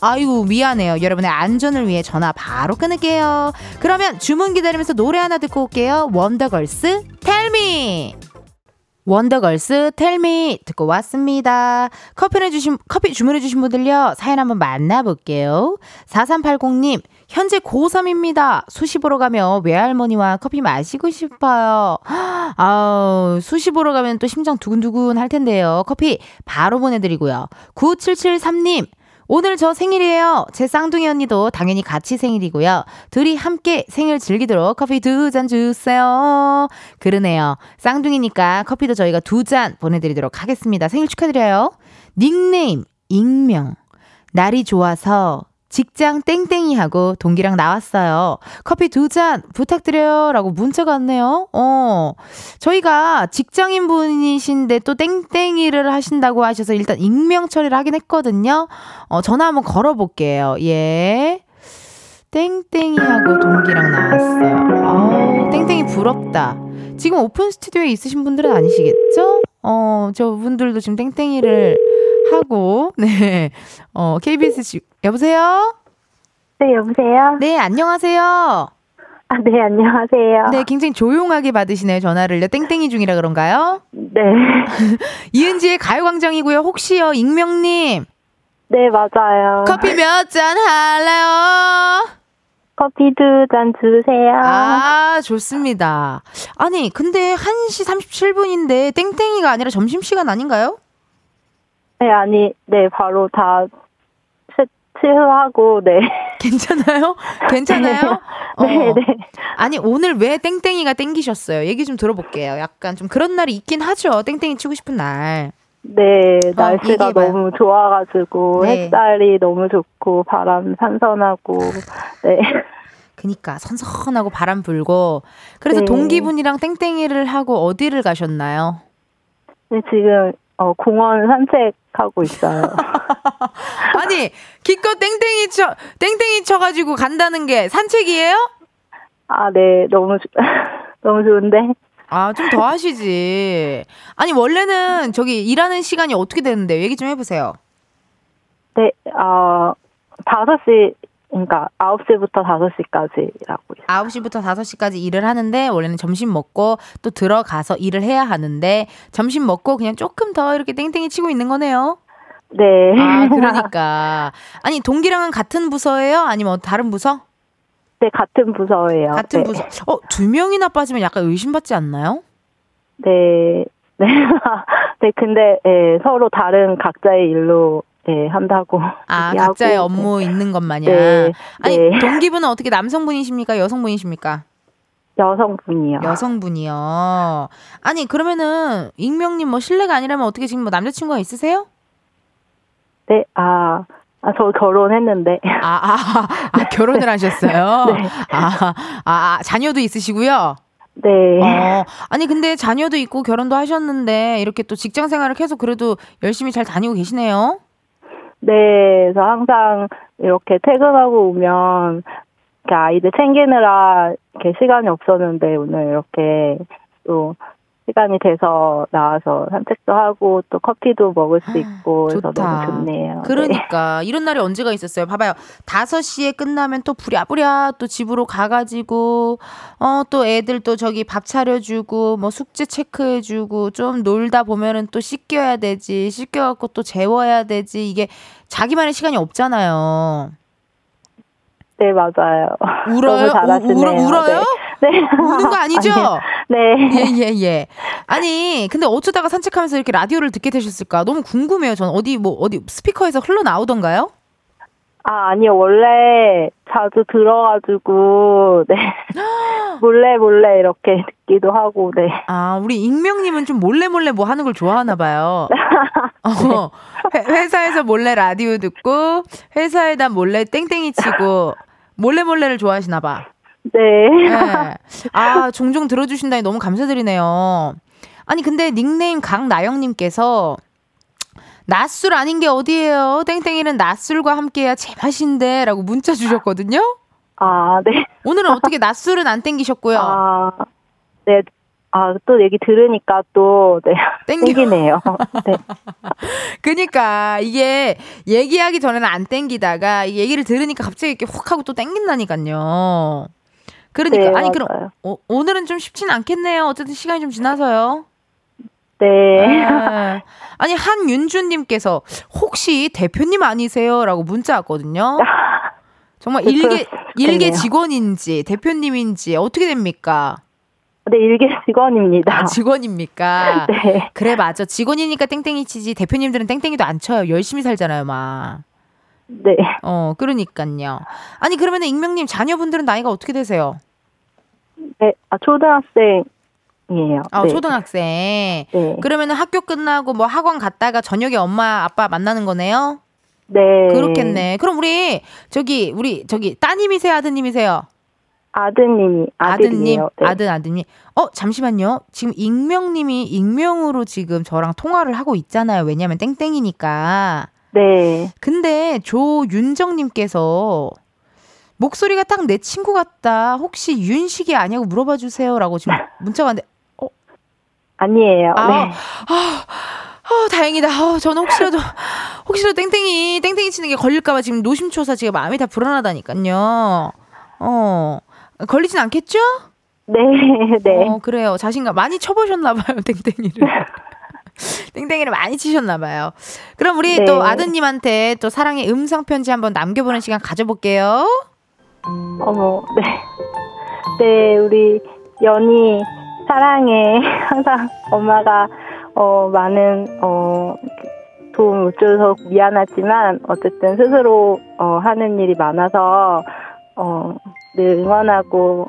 Speaker 1: 아이고 미안해요. 여러분의 안전을 위해 전화 바로 끊을게요. 그러면 주문 기다리면서 노래 하나 듣고 올게요. 원더걸스 텔미. 원더걸스 텔미 듣고 왔습니다. 커피를 주신 커피 주문해 주신 분들요. 사연 한번 만나 볼게요. 4380님 현재 고3입니다. 수시 보러 가며 외할머니와 커피 마시고 싶어요. 아우, 수시 보러 가면 또 심장 두근두근 할 텐데요. 커피 바로 보내드리고요. 9773님, 오늘 저 생일이에요. 제 쌍둥이 언니도 당연히 같이 생일이고요. 둘이 함께 생일 즐기도록 커피 두 잔 주세요. 그러네요. 쌍둥이니까 커피도 저희가 두 잔 보내드리도록 하겠습니다. 생일 축하드려요. 닉네임, 익명. 날이 좋아서 직장 땡땡이 하고 동기랑 나왔어요. 커피 두 잔 부탁드려요. 라고 문자가 왔네요. 어, 저희가 직장인 분이신데 또 땡땡이를 하신다고 하셔서 일단 익명 처리를 하긴 했거든요. 어, 전화 한번 걸어볼게요. 예. 땡땡이 하고 동기랑 나왔어요. 어, 땡땡이 부럽다. 지금 오픈 스튜디오에 있으신 분들은 아니시겠죠? 어, 저분들도 지금 땡땡이를 하고, 네. 어, KBS 지, 여보세요?
Speaker 5: 네, 여보세요?
Speaker 1: 네, 안녕하세요.
Speaker 5: 아, 네, 안녕하세요.
Speaker 1: 네, 굉장히 조용하게 받으시네요, 전화를요. 땡땡이 중이라 그런가요?
Speaker 5: 네.
Speaker 1: 이은지의 가요광장이고요. 혹시요, 익명님.
Speaker 5: 네, 맞아요.
Speaker 1: 커피 몇 잔 할래요?
Speaker 5: 커피 두 잔 주세요.
Speaker 1: 아, 좋습니다. 아니, 근데 1시 37분인데 땡땡이가 아니라 점심시간 아닌가요?
Speaker 5: 네, 아니, 네, 바로 다 치- 치유하고, 네.
Speaker 1: 괜찮아요? 괜찮아요?
Speaker 5: 네,
Speaker 1: 어.
Speaker 5: 네.
Speaker 1: 아니, 오늘 왜 땡땡이가 땡기셨어요? 얘기 좀 들어볼게요. 약간 좀 그런 날이 있긴 하죠. 땡땡이 치고 싶은 날.
Speaker 5: 네, 날씨가
Speaker 1: 어, 얘기해봐요.
Speaker 5: 너무 좋아가지고,
Speaker 1: 네.
Speaker 5: 햇살이 너무 좋고, 바람 선선하고, 네.
Speaker 1: 그니까 선선하고 바람 불고. 그래서
Speaker 5: 네.
Speaker 1: 동기분이랑 땡땡이를 하고 어디를 가셨나요?
Speaker 5: 네, 지금, 어, 공원 산책하고 있어요.
Speaker 1: 아니, 기껏 땡땡이 쳐, 땡땡이 쳐가지고 간다는 게 산책이에요?
Speaker 5: 아, 네, 너무, 좋- 너무 좋은데.
Speaker 1: 아, 좀 더 하시지. 아니, 원래는 저기 일하는 시간이 어떻게 되는데 얘기 좀 해보세요.
Speaker 5: 네, 어, 5시, 그러니까 9시부터 5시까지 일하고 있어요.
Speaker 1: 9시부터 5시까지 일을 하는데 원래는 점심 먹고 또 들어가서 일을 해야 하는데 점심 먹고 그냥 조금 더 이렇게 땡땡이 치고 있는 거네요.
Speaker 5: 네.
Speaker 1: 아, 그러니까. 아니, 동기랑은 같은 부서예요? 아니면 다른 부서?
Speaker 5: 네, 같은 부서예요.
Speaker 1: 같은
Speaker 5: 네.
Speaker 1: 부서. 어, 두 명이나 빠지면 약간 의심받지 않나요?
Speaker 5: 네. 네. 네, 근데, 예, 서로 다른 각자의 일로, 예, 한다고.
Speaker 1: 아, 각자의
Speaker 5: 네.
Speaker 1: 업무 있는 것 마냥.
Speaker 5: 네,
Speaker 1: 아니,
Speaker 5: 네.
Speaker 1: 동기분은 어떻게 남성분이십니까? 여성분이십니까?
Speaker 5: 여성분이요.
Speaker 1: 여성분이요. 아니, 그러면은, 익명님 뭐 실례가 아니라면 어떻게 지금 뭐 남자친구가 있으세요?
Speaker 5: 네, 아, 아, 저 결혼했는데.
Speaker 1: 아, 아, 아, 결혼을 하셨어요?
Speaker 5: 네.
Speaker 1: 아, 아, 아, 자녀도 있으시고요?
Speaker 5: 네.
Speaker 1: 어, 아니, 근데 자녀도 있고 결혼도 하셨는데, 이렇게 또 직장 생활을 계속 그래도 열심히 잘 다니고 계시네요?
Speaker 5: 네, 그래서 항상 이렇게 퇴근하고 오면, 이렇게 아이들 챙기느라 이렇게 시간이 없었는데, 오늘 이렇게 또 시간이 돼서 나와서 산책도 하고, 또 커피도 먹을 수 있고, 그래서
Speaker 1: 아, 좋다.
Speaker 5: 너무 좋네요. 네.
Speaker 1: 그러니까 이런 날이 언제가 있었어요. 봐봐요. 5시에 끝나면 또 부랴부랴 또 집으로 가가지고 어 또 애들 또 저기 밥 차려주고 뭐 숙제 체크해주고 좀 놀다 보면은 또 씻겨야 되지. 씻겨갖고 또 재워야 되지. 이게 자기만의 시간이 없잖아요.
Speaker 5: 네, 맞아요.
Speaker 1: 울어요? 우- 울어- 울어요?
Speaker 5: 네. 네.
Speaker 1: 우는 거 아니죠?
Speaker 5: 아니요. 네.
Speaker 1: 예, 예, 예. 아니, 근데 어쩌다가 산책하면서 이렇게 라디오를 듣게 되셨을까? 너무 궁금해요. 전 어디, 뭐, 어디 스피커에서 흘러나오던가요?
Speaker 5: 아, 아니요. 원래 자주 들어가지고, 네. 몰래 몰래 이렇게 듣기도 하고, 네.
Speaker 1: 아, 우리 익명님은 좀 몰래 몰래 뭐 하는 걸 좋아하나 봐요. 어, 회, 회사에서 몰래 라디오 듣고, 회사에다 몰래 땡땡이 치고, 몰래 몰래를 좋아하시나 봐.
Speaker 5: 네.
Speaker 1: 예. 아, 종종 들어주신다니 너무 감사드리네요. 아니, 근데 닉네임 강나영님께서, 낮술 아닌 게 어디예요? 땡땡이는 낮술과 함께해야 제맛인데. 라고 문자 주셨거든요?
Speaker 5: 아, 네.
Speaker 1: 오늘은 어떻게 낮술은 안 땡기셨고요.
Speaker 5: 아, 네. 아, 또 얘기 들으니까 또, 네.
Speaker 1: 땡겨.
Speaker 5: 땡기네요. 네.
Speaker 1: 그니까 이게 얘기하기 전에는 안 땡기다가 이 얘기를 들으니까 갑자기 이렇게 훅 하고 또 땡긴다니까요. 그러니까
Speaker 5: 네,
Speaker 1: 아니 그럼
Speaker 5: 맞아요.
Speaker 1: 어, 오늘은 좀 쉽진 않겠네요. 어쨌든 시간이 좀 지나서요.
Speaker 5: 네.
Speaker 1: 아, 아니 한윤주님께서 혹시 대표님 아니세요?라고 문자 왔거든요. 정말
Speaker 5: 네,
Speaker 1: 일개 일개. 직원인지 대표님인지 어떻게 됩니까?
Speaker 5: 네, 일개 직원입니다.
Speaker 1: 아, 직원입니까?
Speaker 5: 네.
Speaker 1: 그래 맞아 직원이니까 땡땡이 치지 대표님들은 땡땡이도 안 쳐요 열심히 살잖아요 막.
Speaker 5: 네.
Speaker 1: 어 그러니까요. 아니 그러면 익명님 자녀분들은 나이가 어떻게 되세요?
Speaker 5: 네. 아, 초등학생 이에요.
Speaker 1: 아
Speaker 5: 네.
Speaker 1: 초등학생.
Speaker 5: 네.
Speaker 1: 그러면 학교 끝나고 뭐 학원 갔다가 저녁에 엄마 아빠 만나는 거네요?
Speaker 5: 네.
Speaker 1: 그렇겠네. 그럼 우리 저기 우리 저기 따님이세요, 아드님이세요?
Speaker 5: 아드님이
Speaker 1: 아드님.
Speaker 5: 네.
Speaker 1: 아들, 아드님. 어, 잠시만요. 지금 익명님이 익명으로 지금 저랑 통화를 하고 있잖아요. 왜냐면 땡땡이니까.
Speaker 5: 네.
Speaker 1: 근데 조윤정님께서 목소리가 딱 내 친구 같다. 혹시 윤식이 아니냐고 물어봐 주세요라고 지금 문자가 왔는데,
Speaker 5: 아니에요.
Speaker 1: 아,
Speaker 5: 네.
Speaker 1: 아, 아, 다행이다. 아, 저는 혹시라도 혹시라도 땡땡이 땡땡이 치는 게 걸릴까 봐 지금 노심초사 지금 마음이 다 불안하다니까요. 어, 걸리진 않겠죠?
Speaker 5: 네. 네.
Speaker 1: 어, 그래요. 자신감 많이 쳐보셨나 봐요, 땡땡이를. 땡땡이를 많이 치셨나 봐요. 그럼 우리
Speaker 5: 네.
Speaker 1: 또 아드님한테 또 사랑의 음성 편지 한번 남겨보는 시간 가져볼게요.
Speaker 5: 어머, 네. 네, 우리 연희 사랑해. 항상 엄마가 어 많은 어 도움 못 줘서 미안하지만 어쨌든 스스로 어 하는 일이 많아서 어 늘 응원하고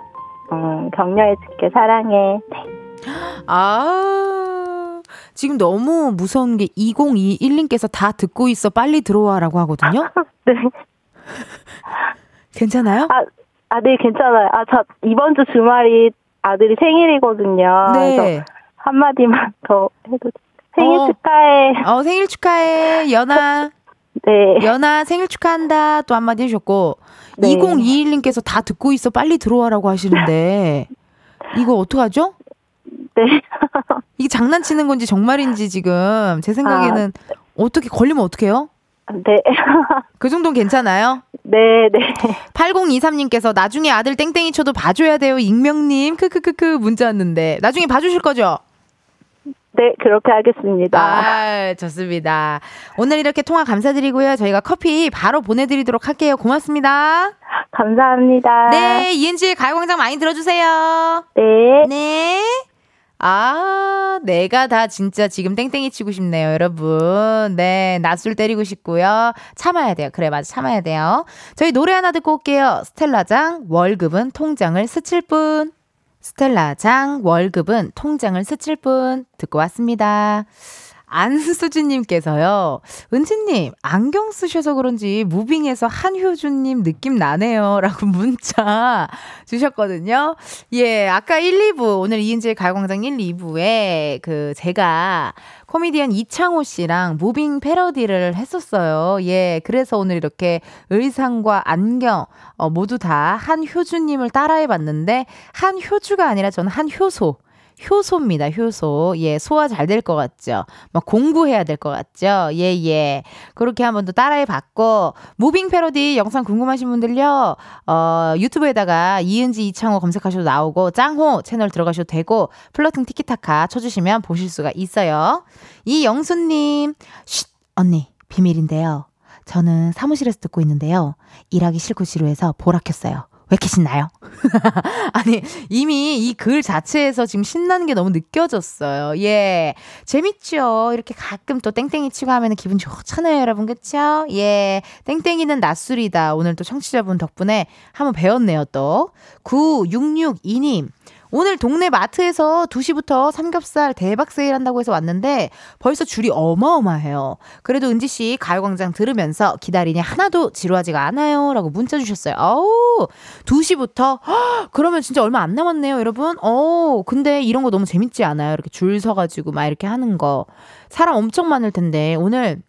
Speaker 5: 어 격려해 줄게. 사랑해. 네.
Speaker 1: 아, 지금 너무 무서운 게 2021님께서 다 듣고 있어. 빨리 들어와라고 하거든요.
Speaker 5: 네.
Speaker 1: 괜찮아요?
Speaker 5: 아, 아, 네, 괜찮아요. 아, 저 이번 주 주말이 아들이 생일이거든요. 그래서
Speaker 1: 네.
Speaker 5: 한마디만 더 해도? 생일
Speaker 1: 어.
Speaker 5: 축하해.
Speaker 1: 어, 생일 축하해. 연아.
Speaker 5: 네.
Speaker 1: 연아 생일 축하한다. 또 한마디 해주셨고.
Speaker 5: 네.
Speaker 1: 2021님께서 다 듣고 있어. 빨리 들어와라고 하시는데. 이거 어떡하죠?
Speaker 5: 네.
Speaker 1: 이게 장난치는 건지 정말인지 지금 제 생각에는 어떻게 걸리면 어떡해요?
Speaker 5: 네.
Speaker 1: 그 정도는 괜찮아요?
Speaker 5: 네, 네.
Speaker 1: 8023님께서 나중에 아들 땡땡이 쳐도 봐줘야 돼요. 익명님. 크크크크 문자 왔는데. 나중에 봐주실 거죠?
Speaker 5: 네, 그렇게 하겠습니다.
Speaker 1: 아, 좋습니다. 오늘 이렇게 통화 감사드리고요. 저희가 커피 바로 보내드리도록 할게요. 고맙습니다.
Speaker 5: 감사합니다.
Speaker 1: 네, 이은지의 가요광장 많이 들어주세요.
Speaker 5: 네.
Speaker 1: 네. 아, 내가 다 진짜 지금 땡땡이 치고 싶네요, 여러분. 네, 낯술 때리고 싶고요. 참아야 돼요. 그래, 맞아. 참아야 돼요. 저희 노래 하나 듣고 올게요. 스텔라장, 월급은 통장을 스칠 뿐. 스텔라장, 월급은 통장을 스칠 뿐. 듣고 왔습니다. 안수진님께서요, 은지님, 안경 쓰셔서 그런지 무빙에서 한효주님 느낌 나네요. 라고 문자 주셨거든요. 예, 아까 1, 2부, 오늘 이은지의 가요광장 1, 2부에 그 제가 코미디언 이창호 씨랑 무빙 패러디를 했었어요. 예, 그래서 오늘 이렇게 의상과 안경, 어, 모두 다 한효주님을 따라해 봤는데, 한효주가 아니라 저는 한효소. 효소입니다, 효소. 예, 소화 잘 될 것 같죠? 막 공부해야 될 것 같죠? 예, 예. 그렇게 한번 또 따라해 봤고, 무빙 패러디 영상 궁금하신 분들요, 어, 유튜브에다가 이은지 이창호 검색하셔도 나오고, 짱호 채널 들어가셔도 되고, flirting 티키타카 쳐주시면 보실 수가 있어요. 이영수님, 쉿, 언니, 비밀인데요. 저는 사무실에서 듣고 있는데요. 일하기 싫고 지루해서 보라 켰어요. 왜 이렇게 신나요? 아니, 이미 이 글 자체에서 지금 신나는 게 너무 느껴졌어요. 예. 재밌죠? 이렇게 가끔 또 땡땡이 치고 하면 기분 좋잖아요, 여러분. 그쵸? 예. 땡땡이는 낯술이다. 오늘 또 청취자분 덕분에 한번 배웠네요, 또. 9662님. 오늘 동네 마트에서 2시부터 삼겹살 대박 세일한다고 해서 왔는데 벌써 줄이 어마어마해요. 그래도 은지 씨 가요광장 들으면서 기다리니 하나도 지루하지가 않아요. 라고 문자 주셨어요. 어우, 2시부터? 헉, 그러면 진짜 얼마 안 남았네요, 여러분. 어 근데 이런 거 너무 재밌지 않아요? 이렇게 줄 서가지고 막 이렇게 하는 거. 사람 엄청 많을 텐데 오늘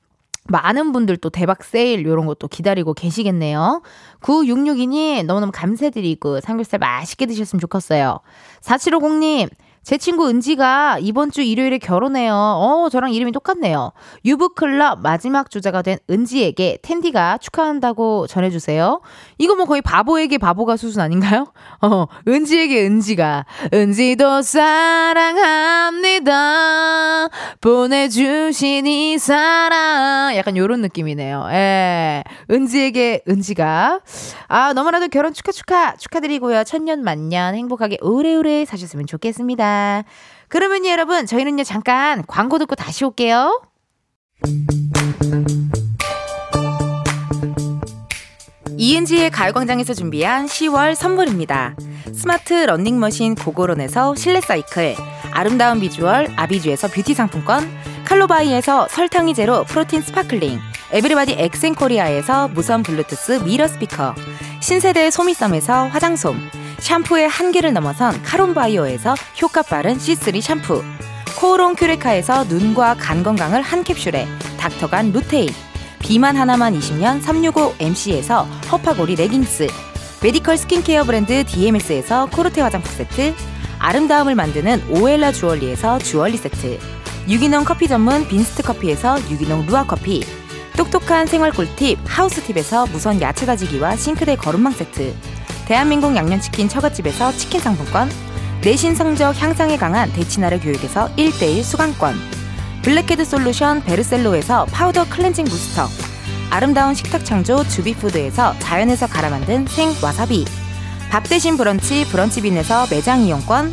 Speaker 1: 많은 분들 또 대박 세일 요런 것도 기다리고 계시겠네요. 9662님 너무너무 감사드리고 삼겹살 맛있게 드셨으면 좋겠어요. 4750님 제 친구 은지가 이번 주 일요일에 결혼해요. 어, 저랑 이름이 똑같네요. 유부클럽 마지막 주자가 된 은지에게 텐디가 축하한다고 전해주세요. 이거 뭐 거의 바보에게 바보가 수준 아닌가요? 어, 은지에게 은지가. 은지도 사랑합니다. 보내주신 이 사랑. 약간 요런 느낌이네요. 예. 은지에게 은지가. 아, 너무나도 결혼 축하 축하 축하드리고요. 천년 만년 행복하게 오래오래 사셨으면 좋겠습니다. 그러면 여러분, 저희는요, 잠깐 광고 듣고 다시 올게요. 이은지의 가요광장에서 준비한 10월 선물입니다. 스마트 러닝머신 고고론에서 실내 사이클, 아름다운 비주얼 아비주에서 뷰티 상품권, 칼로바이에서 설탕이 제로 프로틴 스파클링, 에브리바디 엑센코리아에서 무선 블루투스 mirror 스피커 신세대 소미썸에서 화장솜 샴푸의 한계를 넘어선 카론바이오에서 효과 빠른 C3 샴푸. 코오롱 큐레카에서 눈과 간 건강을 한 캡슐에 닥터간 루테인. 비만 하나만 20년 365MC에서 허파고리 레깅스. 메디컬 스킨케어 브랜드 DMS에서 코르테 화장품 세트. 아름다움을 만드는 오엘라 주얼리에서 주얼리 세트. 유기농 커피 전문 빈스트 커피에서 유기농 루아 커피. 똑똑한 생활 꿀팁 하우스팁에서 무선 야채 다지기와 싱크대 거름망 세트 대한민국 양념치킨 처갓집에서 치킨 상품권 내신 성적 향상에 강한 대치나래 교육에서 1대1 수강권 블랙헤드 솔루션 베르셀로에서 파우더 클렌징 부스터 아름다운 식탁 창조 주비푸드에서 자연에서 갈아 만든 생 와사비 밥 대신 브런치 브런치빈에서 매장 이용권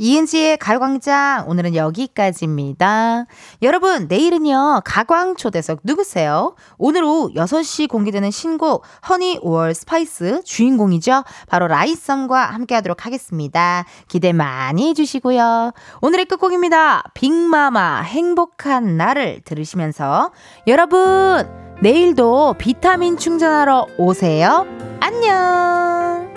Speaker 1: 이은지의 가요광장 오늘은 여기까지입니다. 여러분 내일은요 가광 초대석 누구세요? 오늘 오후 6시 공개되는 신곡 Honey or Spice 주인공이죠. 바로 라이썸과 함께하도록 하겠습니다. 기대 많이 해주시고요. 오늘의 끝곡입니다. 빅마마 행복한 나를 들으시면서 여러분 내일도 비타민 충전하러 오세요. 안녕